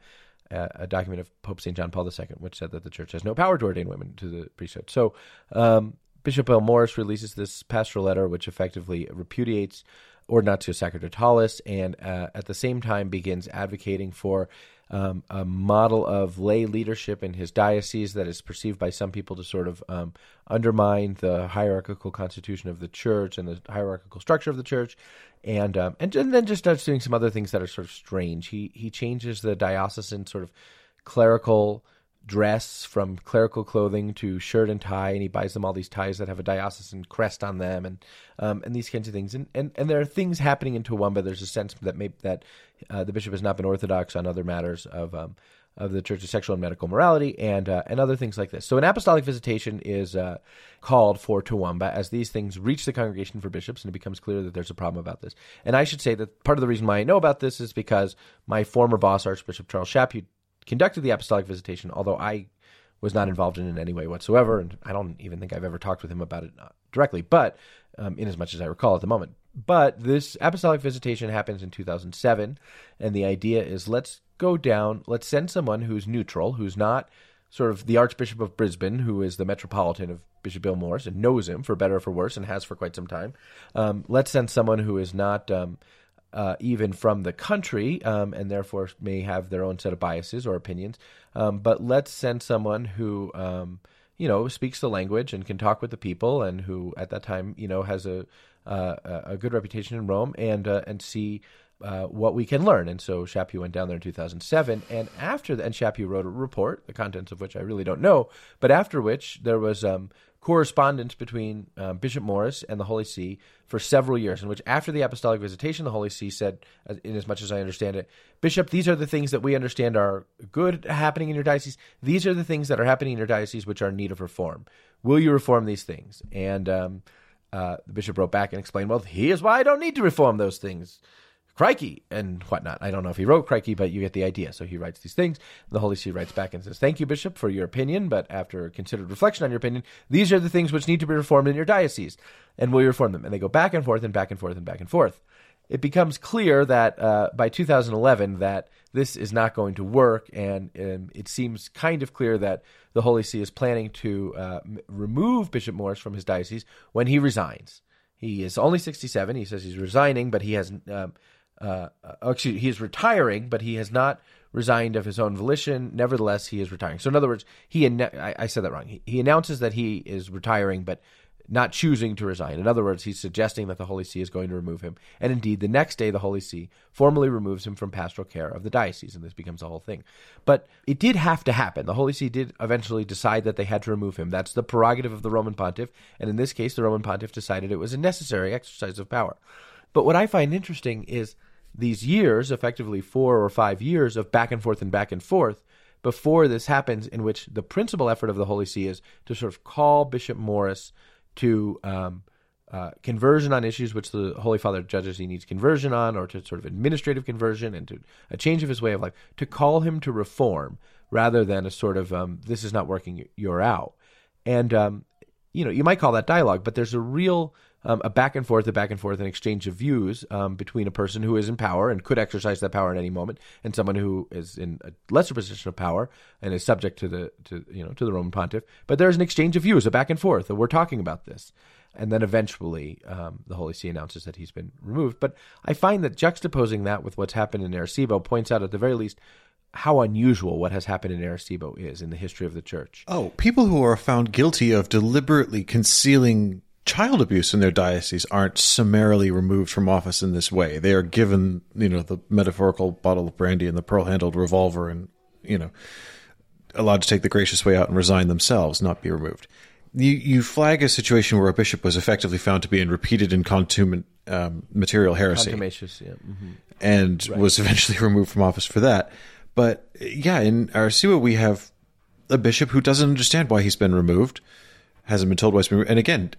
a document of Pope St. John Paul II, which said that the church has no power to ordain women to the priesthood. So, um, Bishop Bill Morris releases this pastoral letter, which effectively repudiates Ordinatio Sacerdotalis, and uh, at the same time begins advocating for um, a model of lay leadership in his diocese that is perceived by some people to sort of um, undermine the hierarchical constitution of the church and the hierarchical structure of the church, and um, and, and then just starts doing some other things that are sort of strange. He he changes the diocesan sort of clerical dress from clerical clothing to shirt and tie, and he buys them all these ties that have a diocesan crest on them, and um, and these kinds of things. And, and and there are things happening in Toowoomba. There's a sense that maybe that uh, the bishop has not been orthodox on other matters of um, of the Church's sexual and medical morality, and uh, and other things like this. So an apostolic visitation is uh, called for Toowoomba as these things reach the congregation for bishops, and it becomes clear that there's a problem about this. And I should say that part of the reason why I know about this is because my former boss, Archbishop Charles Chaput, conducted the apostolic visitation, although I was not involved in it in any way whatsoever, and I don't even think I've ever talked with him about it uh, directly, but um, in as much as I recall at the moment. But this apostolic visitation happens in 2007, and the idea is let's go down, let's send someone who's neutral, who's not sort of the Archbishop of Brisbane, who is the metropolitan of Bishop Bill Morris and knows him for better or for worse and has for quite some time. Um, let's send someone who is not um, uh, even from the country, um, and therefore may have their own set of biases or opinions. Um, but let's send someone who, um, you know, speaks the language and can talk with the people, and who at that time, you know, has a uh, a good reputation in Rome, and uh, and see. Uh, what we can learn, and so Chaput went down there in 2007, and after that, and Chaput wrote a report, the contents of which I really don't know, but after which there was um, correspondence between uh, Bishop Morris and the Holy See for several years, in which after the apostolic visitation, the Holy See said, in as much as I understand it, Bishop, these are the things that we understand are good happening in your diocese. These are the things that are happening in your diocese which are in need of reform. Will you reform these things? And um, uh, the bishop wrote back and explained, well, here's why I don't need to reform those things crikey and whatnot. I don't know if he wrote crikey, but you get the idea. So he writes these things. The Holy See writes back and says, Thank you, Bishop, for your opinion, but after considered reflection on your opinion, these are the things which need to be reformed in your diocese, and will you reform them? And they go back and forth and back and forth and back and forth. It becomes clear that uh, by 2011 that this is not going to work, and um, it seems kind of clear that the Holy See is planning to uh, remove Bishop Morris from his diocese when he resigns. He is only 67. He says he's resigning, but he has um, uh, uh, excuse, he is retiring, but he has not resigned of his own volition. Nevertheless, he is retiring. So, in other words, he I, I said that wrong. He, he, announces that he is retiring, but not choosing to resign. In other words, he's suggesting that the Holy See is going to remove him. And indeed, the next day, the Holy See formally removes him from pastoral care of the diocese, and this becomes a whole thing. But it did have to happen. The Holy See did eventually decide that they had to remove him. That's the prerogative of the Roman pontiff. And in this case, the Roman pontiff decided it was a necessary exercise of power. But what I find interesting is these years, effectively four or five years of back and forth and back and forth, before this happens, in which the principal effort of the Holy See is to sort of call Bishop Morris to um, uh, conversion on issues which the Holy Father judges he needs conversion on, or to sort of administrative conversion and to a change of his way of life, to call him to reform rather than a sort of um, this is not working, you're out. And um, you know, you might call that dialogue, but there's a real um, a back and forth, a back and forth, an exchange of views um, between a person who is in power and could exercise that power at any moment, and someone who is in a lesser position of power and is subject to the to you know to the Roman Pontiff. But there's an exchange of views, a back and forth. And we're talking about this, and then eventually um, the Holy See announces that he's been removed. But I find that juxtaposing that with what's happened in Arecibo points out, at the very least, how unusual what has happened in Arecibo is in the history of the church. Oh, people who are found guilty of deliberately concealing child abuse in their diocese aren't summarily removed from office in this way. They are given, you know, the metaphorical bottle of brandy and the pearl handled revolver and, you know, allowed to take the gracious way out and resign themselves, not be removed. You, you flag a situation where a bishop was effectively found to be in repeated and contumacious um, material heresy. Yeah. Mm-hmm. And right. was eventually removed from office for that. But yeah, in Arecibo, we have a bishop who doesn't understand why he's been removed hasn't been told why it's been, and again,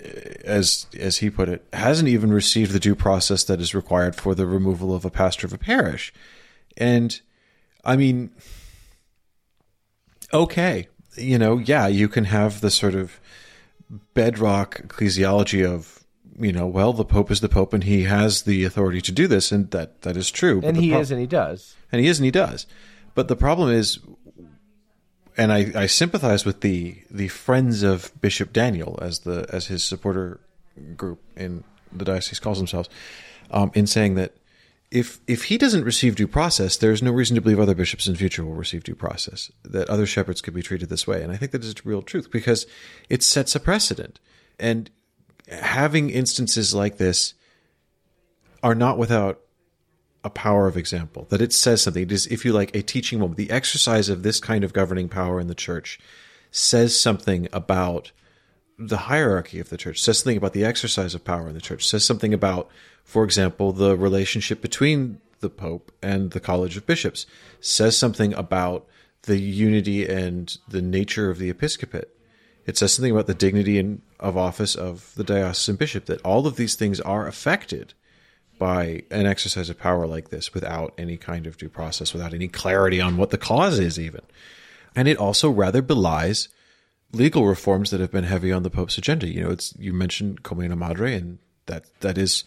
as as he put it, hasn't even received the due process that is required for the removal of a pastor of a parish. And I mean, okay, you know, yeah, you can have the sort of bedrock ecclesiology of, you know, well, the Pope is the Pope and he has the authority to do this, and that that is true. And he pro- is, and he does, and he is, and he does. But the problem is, and I, I sympathize with the the friends of Bishop Daniel as the as his supporter group in the diocese calls themselves, um, in saying that if if he doesn't receive due process, there's no reason to believe other bishops in future will receive due process. That other shepherds could be treated this way, and I think that is a real truth because it sets a precedent. And having instances like this are not without a power of example. That it says something. It is, if you like, a teaching moment. The exercise of this kind of governing power in the church says something about the hierarchy of the church, says something about the exercise of power in the church, says something about, for example, the relationship between the Pope and the College of Bishops, says something about the unity and the nature of the episcopate. It says something about the dignity and of office of the diocesan bishop, that all of these things are affected by an exercise of power like this without any kind of due process, without any clarity on what the cause is, even. And it also rather belies legal reforms that have been heavy on the Pope's agenda. You know, it's you mentioned Come una Madre, and that that is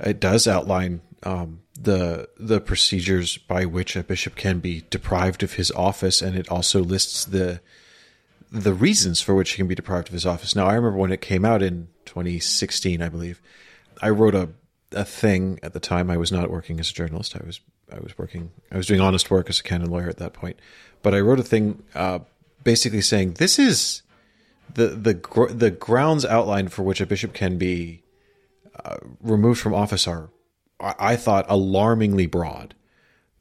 it does outline um, the the procedures by which a bishop can be deprived of his office, and it also lists the the reasons for which he can be deprived of his office. Now, I remember when it came out in 2016, I believe, I wrote a a thing at the time. I was not working as a journalist. I was I was working. I was doing honest work as a canon lawyer at that point. But I wrote a thing uh, basically saying this is the the gr- the grounds outlined for which a bishop can be uh, removed from office are I-, I thought alarmingly broad.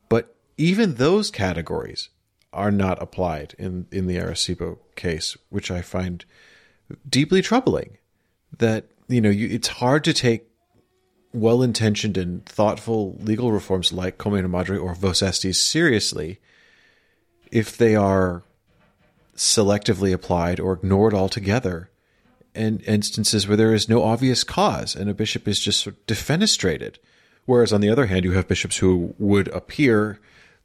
But even those categories are not applied in in the Arecibo case, which I find deeply troubling. That you know, you, it's hard to take well intentioned and thoughtful legal reforms like Come una Madre or Vos Estis seriously if they are selectively applied or ignored altogether in instances where there is no obvious cause and a bishop is just sort of defenestrated. Whereas on the other hand, you have bishops who would appear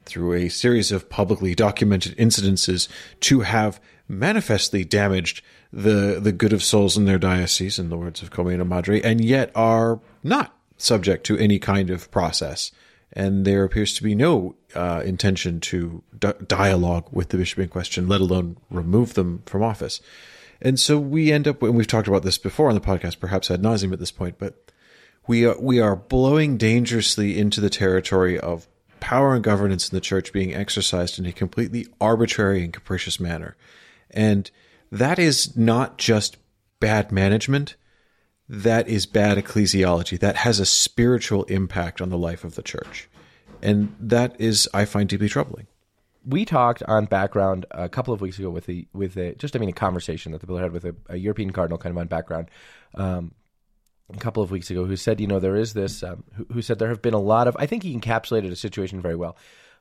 through a series of publicly documented incidences to have manifestly damaged the the good of souls in their diocese, in the words of Come una Madre, and yet are not subject to any kind of process. And there appears to be no uh, intention to dialogue with the bishop in question, let alone remove them from office. And so we end up, and we've talked about this before on the podcast, perhaps ad nauseum at this point, but we are, we are blowing dangerously into the territory of power and governance in the church being exercised in a completely arbitrary and capricious manner. And that is not just bad management that is bad ecclesiology. That has a spiritual impact on the life of the church. And that is, I find, deeply troubling. We talked on background a couple of weeks ago with a with a just I mean a conversation that the Bill had with a, a, European cardinal kind of on background um, a couple of weeks ago who said you know there is this um, who, who, said there have been a lot of I think he encapsulated a situation very well.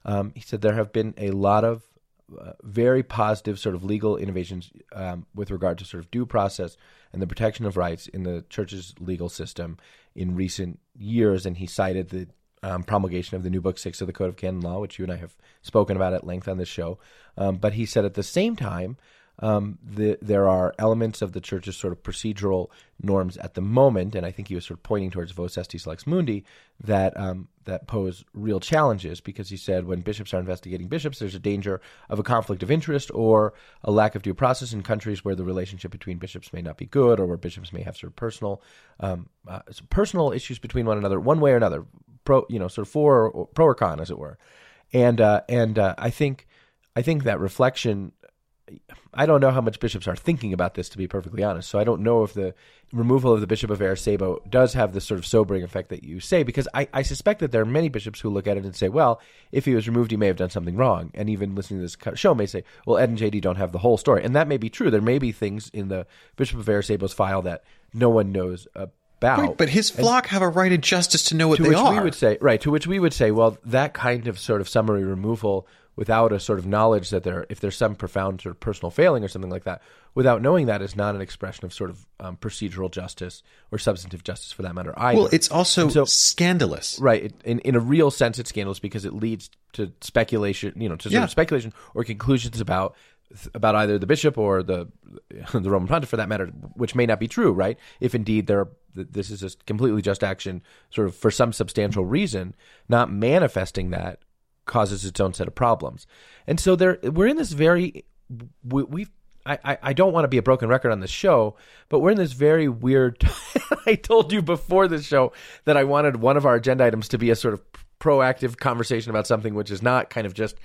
Um, he said there have been a lot of uh, very positive sort of legal innovations um, with regard to sort of due process and the protection of rights in the church's legal system in recent years. And he cited the um, promulgation of the new book six of the Code of Canon Law, which you and I have spoken about at length on this show. Um, but he said at the same time, um, the, there are elements of the church's sort of procedural norms at the moment, and I think he was sort of pointing towards Vos Estis Lex Mundi, that um, that pose real challenges because he said when bishops are investigating bishops, there's a danger of a conflict of interest or a lack of due process in countries where the relationship between bishops may not be good or where bishops may have sort of personal um, uh, personal issues between one another, one way or another, pro you know sort of for or, pro or con as it were, and uh, and uh, I think I think that reflection I don't know how much bishops are thinking about this, to be perfectly honest. So I don't know if the removal of the Bishop of Arecibo does have the sort of sobering effect that you say, because I, I, suspect that there are many bishops who look at it and say, well, if he was removed, he may have done something wrong. And even listening to this show may say, well, Ed and JD don't have the whole story. And that may be true. There may be things in the Bishop of Arecibo's file that no one knows about. Right, but his flock and have a right and justice to know what to they which are. We would say, right, to which we would say, well, that kind of sort of summary removal without a sort of knowledge that there, if there's some profound sort of personal failing or something like that, without knowing that is not an expression of sort of um, procedural justice or substantive justice for that matter either. Well, it's also so, scandalous, right? in in a real sense, it's scandalous because it leads to speculation, you know, to sort yeah. of speculation or conclusions about about either the bishop or the the Roman pontiff, for that matter, which may not be true, right? If indeed there, this is a completely just action, sort of for some substantial reason, not manifesting that causes its own set of problems. And so there we're in this very we, we've I, I, I don't want to be a broken record on the show, but we're in this very weird. I told you before the show that I wanted one of our agenda items to be a sort of proactive conversation about something which is not kind of just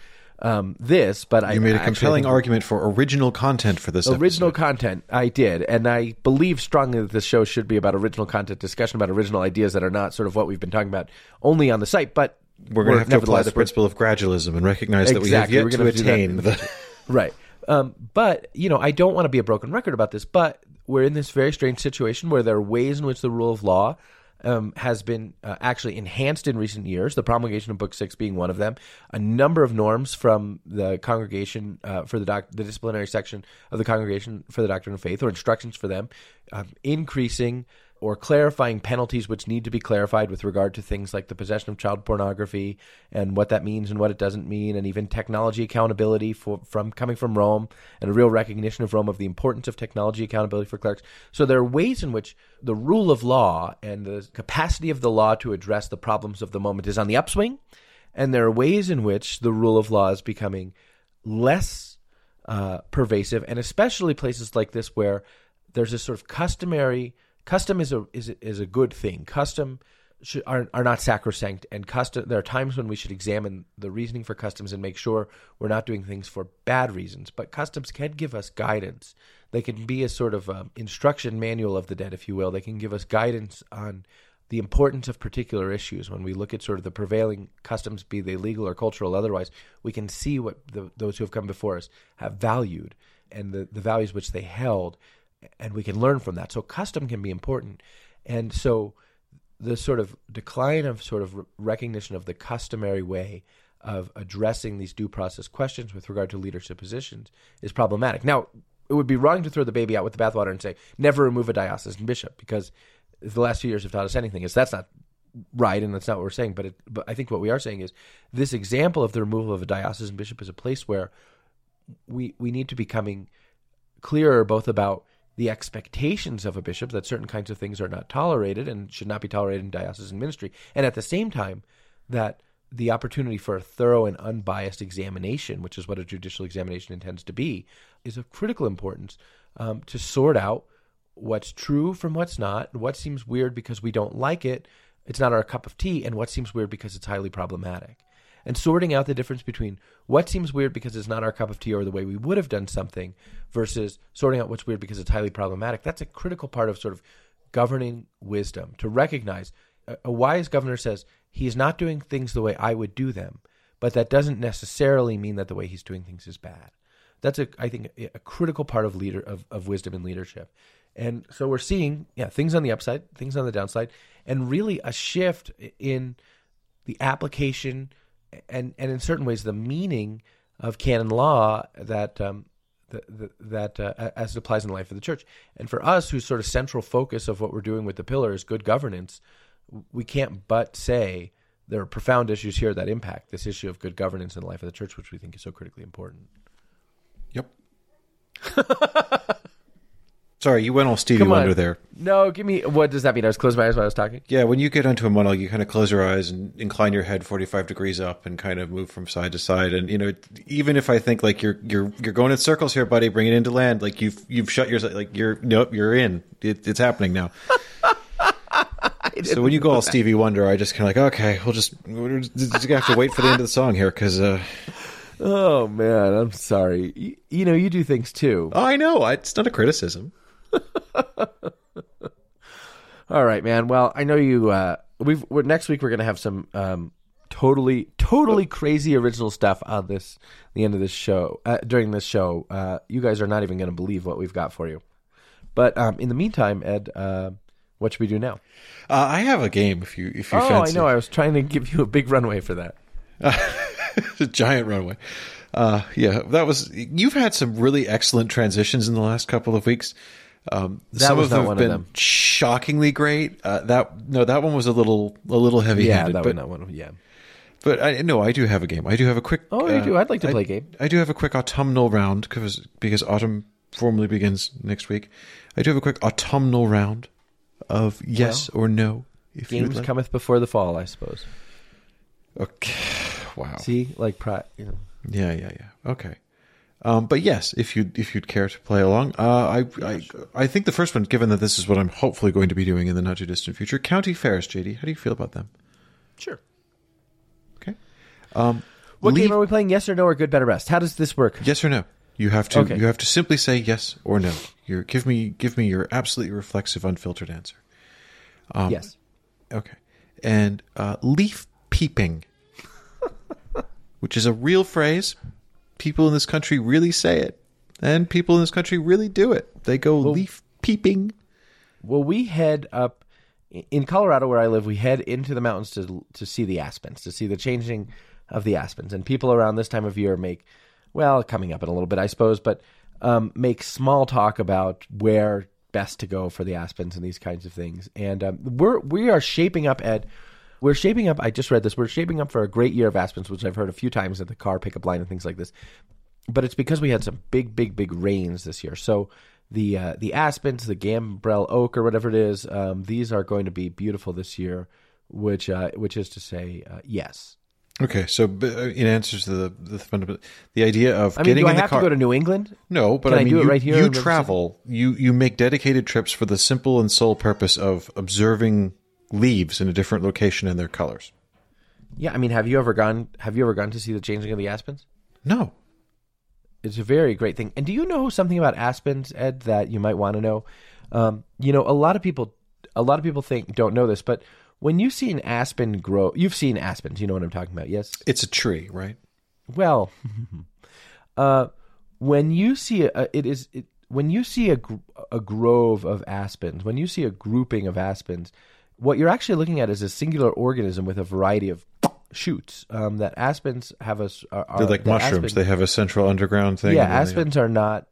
um, this, but I You made a compelling argument for original content for this original episode. content i did and i believe strongly that this show should be about original content discussion about original ideas that are not sort of what we've been talking about only on the site but We're going to have to apply the principle of gradualism and recognize that we have yet We're to gonna do that in attain the the. right um, but you know i don't want to be a broken record about this but we're in this very strange situation where there are ways in which the rule of law um, has been uh, actually enhanced in recent years. The promulgation of Book Six being one of them. A number of norms from the congregation uh, for the doc- the disciplinary section of the congregation for the doctrine of faith, or instructions for them, um, increasing or clarifying penalties which need to be clarified with regard to things like the possession of child pornography and what that means and what it doesn't mean, and even technology accountability for, from coming from Rome and a real recognition of Rome of the importance of technology accountability for clerics. So there are ways in which the rule of law and the capacity of the law to address the problems of the moment is on the upswing, and there are ways in which the rule of law is becoming less uh, pervasive, and especially places like this where there's this sort of customary custom is a is is a good thing. Custom should, are are not sacrosanct, and custom. There are times when we should examine the reasoning for customs and make sure we're not doing things for bad reasons. But customs can give us guidance. They can be a sort of um, instruction manual of the dead, if you will. They can give us guidance on the importance of particular issues when we look at sort of the prevailing customs, be they legal or cultural, otherwise, we can see what the, those who have come before us have valued and the, the values which they held, and we can learn from that. So, custom can be important. And so, the sort of decline of sort of recognition of the customary way of addressing these due process questions with regard to leadership positions is problematic. Now, it would be wrong to throw the baby out with the bathwater and say never remove a diocesan bishop because the last few years have taught us anything is that's not right and that's not what we're saying but it, but I think what we are saying is this example of the removal of a diocesan bishop is a place where we we need to be coming clearer both about the expectations of a bishop that certain kinds of things are not tolerated and should not be tolerated in diocesan ministry and at the same time that the opportunity for a thorough and unbiased examination which is what a judicial examination intends to be is of critical importance um, to sort out what's true from what's not, what seems weird because we don't like it, it's not our cup of tea, and what seems weird because it's highly problematic. And sorting out the difference between what seems weird because it's not our cup of tea or the way we would have done something versus sorting out what's weird because it's highly problematic. That's a critical part of sort of governing wisdom to recognize a, a wise governor says he's not doing things the way I would do them, but that doesn't necessarily mean that the way he's doing things is bad. That's a I think a critical part of leader of, of wisdom and leadership. And so we're seeing, yeah, things on the upside, things on the downside, and really a shift in the application and and in certain ways the meaning of canon law that um, the, the, that uh, as it applies in the life of the church. And for us, whose sort of central focus of what we're doing with the pillar is good governance, we can't but say there are profound issues here that impact this issue of good governance in the life of the church, which we think is so critically important. Yep. Sorry, you went all Stevie. Wonder there. No, give me what does that mean? I was closing my eyes while I was talking. Yeah, when you get onto a monologue, you kind of close your eyes and incline your head forty-five degrees up and kind of move from side to side. And you know, even if I think like you're you're you're going in circles here, buddy, bring it into land. Like you've you've shut yourself. Like you're nope, you're in. It, it's happening now. so when you go all Stevie Wonder, I just kind of like okay, we'll just we're just gonna have to wait for the end of the song here because uh, Oh man, I'm sorry. You, you know, you do things too. I know I, it's not a criticism. All right, man. Well, I know you. Uh, we've we're, next week we're gonna have some um, totally totally crazy original stuff on this the end of this show uh, during this show. Uh, you guys are not even gonna believe what we've got for you. But um, in the meantime, Ed, uh, what should we do now? Uh, I have a game if you if you oh, fancy. I know. I was trying to give you a big runway for that. a giant runway. Uh, yeah, that was. You've had some really excellent transitions in the last couple of weeks. Um, That some was of them not have one of been them. shockingly great. Uh, that no, that one was a little a little heavy handed. Yeah, that but one. That one. Yeah. but I no, I do have a game. I do have a quick. Oh, you uh, do. I'd like to I- play a game. I do have a quick autumnal round because because autumn formally begins next week. I do have a quick autumnal round of yes or no. If Games like. cometh before the fall, I suppose. Okay. Wow. See, like, pri- you know. Yeah, yeah, yeah. Okay. Um, but yes, if you if you'd care to play along, uh, I I I think the first one, given that this is what I'm hopefully going to be doing in the not too distant future, county fairs. JD, how do you feel about them? Sure. Okay. Um, What leave- game are we playing? Yes or no or good, better, best? How does this work? Yes or no? You have to Okay. you have to simply say yes or no. You're, give me give me your absolutely reflexive, unfiltered answer. Um, yes. Okay. And uh, leaf peeping, which is a real phrase. People in this country really say it, and people in this country really do it. They go leaf peeping. Well, we head up in Colorado, where I live. We head into the mountains to to see the aspens, to see the changing of the aspens. And people around this time of year make, well, coming up in a little bit, I suppose, but um, make small talk about where best to go for the aspens and these kinds of things. And um, we're we are shaping up, Ed. We're shaping up. I just read this. We're shaping up for a great year of aspens, which I've heard a few times at the car pickup line and things like this but it's because we had some big, big, big rains this year. So the uh, the aspens, the Gambel oak, or whatever it is, um, these are going to be beautiful this year. Which uh, which is to say, uh, yes. Okay, so uh, in answers to the the fundamental, the idea of I mean, getting do I in the have car. to go to New England? no, but Can I I mean, do it you, right here you travel. You you make dedicated trips for the simple and sole purpose of observing leaves in a different location and their colors. Yeah, I mean, have you ever gone? Have you ever gone to see the changing of the aspens? No, It's a very great thing. And do you know something about aspens, Ed, that you might want to know? Um, you know, a lot of people, a lot of people think don't know this, but when you see an aspen grow, you've seen aspens. You know what I'm talking about? Yes. it's a tree, right? Well, uh, when you see a, it is it, when you see a gr- a grove of aspens, when you see a grouping of aspens, what you're actually looking at is a singular organism with a variety of shoots. Um, that aspens have a are, They're like mushrooms. aspen- they have a central underground thing. yeah, they- aspens are not.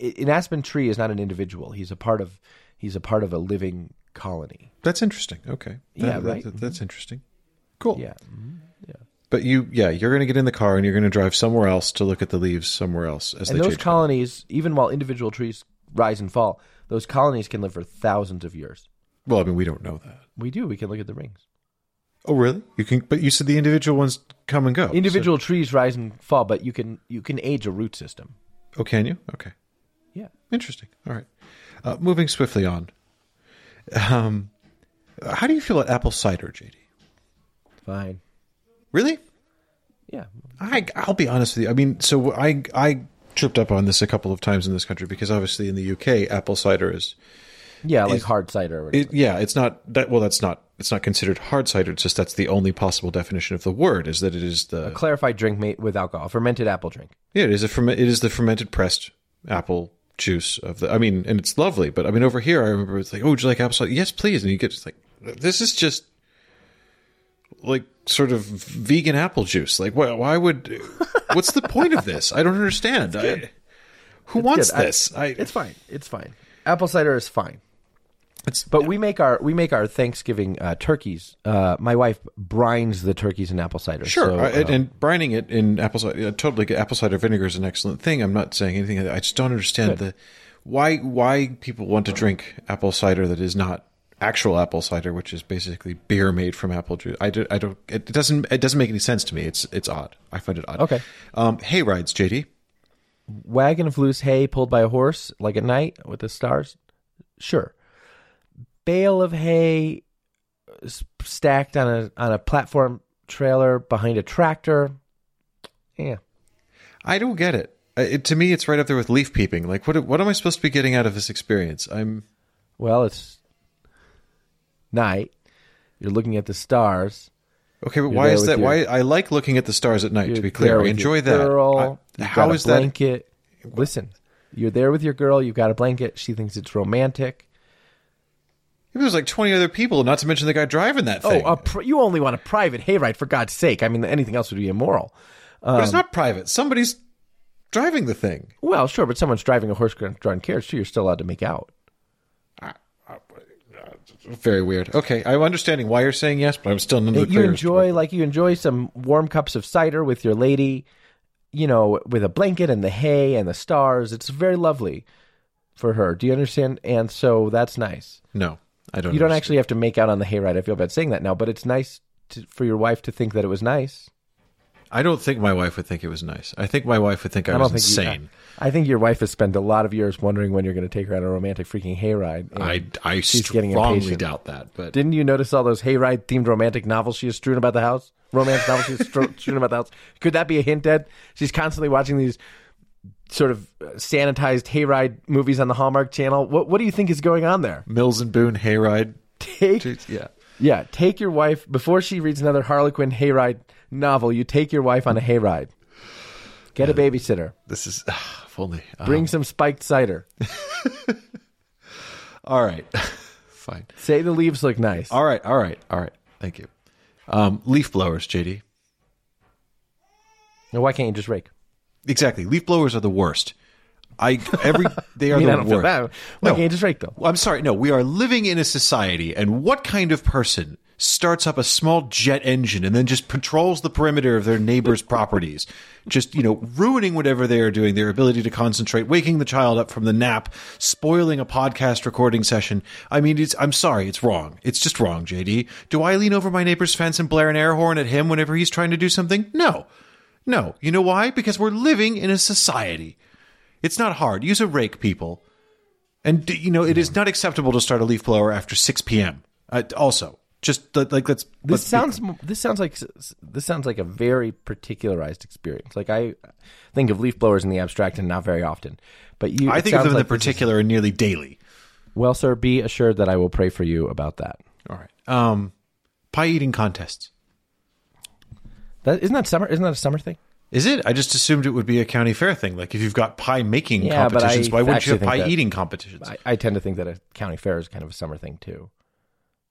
An aspen tree is not an individual. He's a part of. He's a part of a living colony. That's interesting. Okay. That- Yeah, right? that- that's interesting. Cool. Yeah. But you, yeah, you're going to get in the car and you're going to drive somewhere else to look at the leaves somewhere else as And they those colonies, even while individual trees rise and fall, those colonies can live for thousands of years. Well, I mean, we don't know that. We do. We can look at the rings. Oh, really? You can, but you said the individual ones come and go. Individual trees rise and fall, but you can you can age a root system. Oh, can you? Okay. Yeah. Interesting. All right. Uh, moving swiftly on. Um, how do you feel about apple cider, JD? Fine. Really? Yeah. I I'll be honest with you. I mean, so I I tripped up on this a couple of times in this country because obviously in the UK apple cider is Yeah, like Is- hard cider or whatever. it, yeah, it's not that well that's not it's not considered hard cider, it's just that's the only possible definition of the word is that it is the Clarified drink made with alcohol, fermented apple drink. Yeah, it is a ferment it is the fermented pressed apple juice of the I mean, and it's lovely, but I mean over here I remember it's like, "Oh, would you like apple cider?" Yes, please. And you get just like this is just like sort of vegan apple juice. Like, why, why would? What's the point of this? I don't understand. I, who wants good. I- this? I, It's fine. It's fine. Apple cider is fine. It's But we make our we make our Thanksgiving uh, turkeys. Uh, my wife brines the turkeys in apple cider. sure. So, I- and, uh, and brining it in apple cider, yeah, totally. Apple cider vinegar is an excellent thing. I'm not saying anything. I just don't understand the why why people want to drink apple cider that is not actual apple cider, which is basically beer made from apple juice. I, do, I don't. It doesn't. It doesn't make any sense to me. It's it's odd. I find it odd. Okay. Um, hay rides, JD. wagon of loose hay pulled by a horse, like at night with the stars. Sure. Bale of hay stacked on a on a platform trailer behind a tractor. Yeah. I don't get it. Uh, it. To me, it's right up there with leaf peeping. Like, what what am I supposed to be getting out of this experience? I'm Well, it's night. You're looking at the stars. okay, but You're why is that? your- Why I like looking at the stars at night. To be clear, I enjoy that. Girl, I- how is a that? blanket. Listen, you're there with your girl. You've got a blanket. She thinks it's romantic. If there's like 20 other people, not to mention the guy driving that Oh, thing. a pr- you only want a private hayride for God's sake. I mean, anything else would be immoral. but it's um, not private. Somebody's driving the thing. Well, sure, but someone's driving a horse-drawn carriage too. You're still allowed to make out. Uh, very weird. Okay, I'm understanding why you're saying yes, but I'm still the you enjoy like you enjoy some warm cups of cider with your lady, you know, with a blanket and the hay and the stars. It's very lovely for her. Do you understand? And so that's nice. No, I don't. You don't understand. actually have to make out on the hayride. I feel bad saying that now, but it's nice to, for your wife to think that it was nice. I don't think my wife would think it was nice. I think my wife would think I, I was don't think you- insane. I think your wife has spent a lot of years wondering when you're going to take her on a romantic freaking hayride. I I she's getting strongly impatient. doubt that. But Didn't you notice all those hayride themed romantic novels she has strewn about the house? Romance novels she's strewn about the house. Could that be a hint, Ed? She's constantly watching these sort of uh, sanitized hayride movies on the Hallmark Channel. What What do you think is going on there? Mills and Boon hayride. Take Yeah. yeah, take your wife before she reads another Harlequin hayride novel. You take your wife on a hayride. Get a babysitter. This is if only. uh, Bring some spiked cider. all right. Fine. Say the leaves look nice. All right. All right. All right. Thank you. Um, leaf blowers, JD. Now, why can't you just rake? Exactly. Leaf blowers are the worst. I every they are I mean, I the don't feel worst. bad. Why No. can't you just rake though? I'm sorry. No, we are living in a society, and what kind of person starts up a small jet engine and then just patrols the perimeter of their neighbors' properties, just you know, ruining whatever they are doing, their ability to concentrate, waking the child up from the nap, spoiling a podcast recording session. I mean, it's. I'm sorry, it's wrong. It's just wrong, JD. Do I lean over my neighbor's fence and blare an air horn at him whenever he's trying to do something? No, no. You know why? Because we're living in a society. It's not hard. Use a rake, people. And you know, it is not acceptable to start a leaf blower after 6 p.m. Uh, also, just like let's. This let's be- sounds this sounds like this sounds like a very particularized experience. Like I think of leaf blowers in the abstract and not very often. But you, I think of them in the this is- particular and nearly daily. well, sir, be assured that I will pray for you about that. All right. Um, pie eating contests. That isn't that summer? Isn't that a summer thing? Is it? I just assumed it would be a county fair thing. Like if you've got pie making Yeah, competitions, I why wouldn't you have pie eating competitions? I, I tend to think that a county fair is kind of a summer thing too,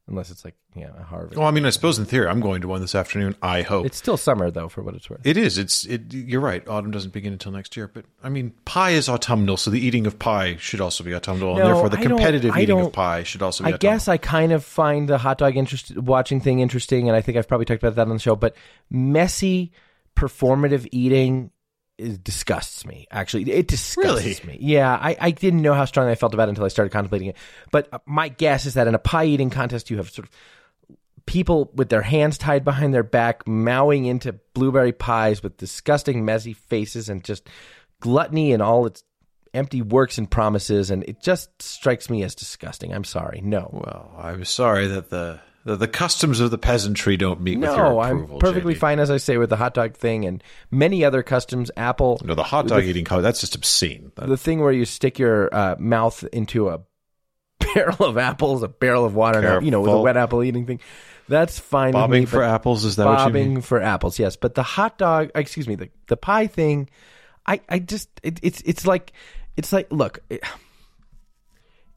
unless it's like yeah, a Harvard. well, I mean, I suppose in theory, I'm going to one this afternoon. I hope It's still summer though, for what it's worth. it is. It's. It, you're right. Autumn doesn't begin until next year. But I mean, pie is autumnal, so the eating of pie should also be autumnal, No, and therefore the I competitive eating of pie should also be. I autumnal. guess I kind of find the hot dog interest watching thing interesting, and I think I've probably talked about that on the show. But messy, performative eating is, disgusts me. Actually, it disgusts me. Yeah, I, I didn't know how strongly I felt about it until I started contemplating it. But uh, my guess is that in a pie eating contest, you have sort of people with their hands tied behind their back, mowing into blueberry pies with disgusting, messy faces, and just gluttony and all its empty works and promises. And it just strikes me as disgusting. I'm sorry. No. Well, I'm sorry that the the, the customs of the peasantry don't meet with your No, approval. I'm perfectly JD. fine, as I say, with the hot dog thing and many other customs. Apple, No, the hot dog eating co that's just obscene. That- the thing where you stick your uh, mouth into a barrel of apples, a barrel of water, you know, with a wet apple eating thing. That's fine. bobbing me, for apples is that what you bobbing for apples, yes. But the hot dog, excuse me, the the pie thing, I I just it, it's it's like it's like look, it,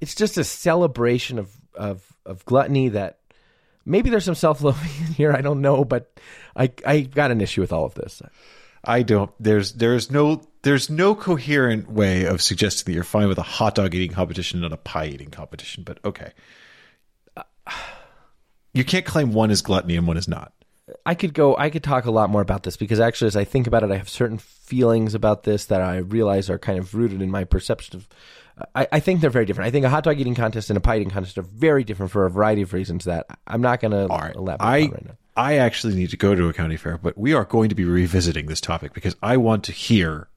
it's just a celebration of of of gluttony that maybe there's some self loathing in here. I don't know, but I I got an issue with all of this. I don't. There's there's no there's no coherent way of suggesting that you're fine with a hot dog eating competition and not a pie eating competition. But okay, you can't claim one is gluttony and one is not. I could go. I could talk a lot more about this because actually, as I think about it, I have certain feelings about this that I realize are kind of rooted in my perception of. I, I think they're very different. I think a hot dog eating contest and a pie eating contest are very different for a variety of reasons that I'm not going to elaborate I on right now. I actually need to go to a county fair, but we are going to be revisiting this topic because I want to hear.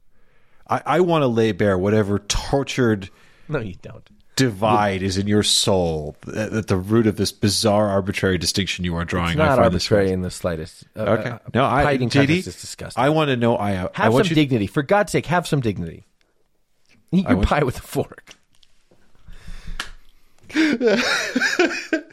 I, I want to lay bare whatever tortured No, you don't. divide is in your soul at at the root of this bizarre arbitrary distinction you are drawing. It's I not find this arbitrary in the slightest. Uh, Okay. uh, No, I JD, is disgusting. I want to know. I I have want some you. dignity, for God's sake. Have some dignity. Eat your pie with a fork.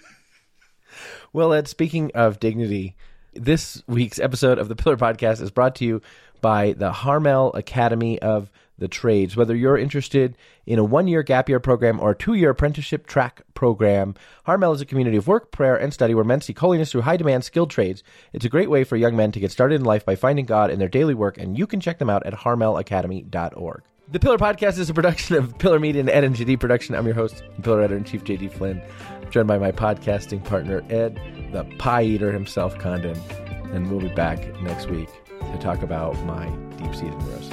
well, Ed, speaking of dignity, this week's episode of the Pillar Podcast is brought to you by the Harmel Academy of the Trades. Whether you're interested in a one year gap year program or a two year apprenticeship track program, Harmel is a community of work, prayer, and study where men seek holiness through high demand skilled trades. It's a great way for young men to get started in life by finding God in their daily work, and you can check them out at harmelacademy.org. The Pillar Podcast is a production of Pillar Media and Ed Production. I'm your host, Pillar Editor in Chief JD Flynn, joined by my podcasting partner Ed, the pie eater himself, Condon. And we'll be back next week to talk about my deep seated neurosis.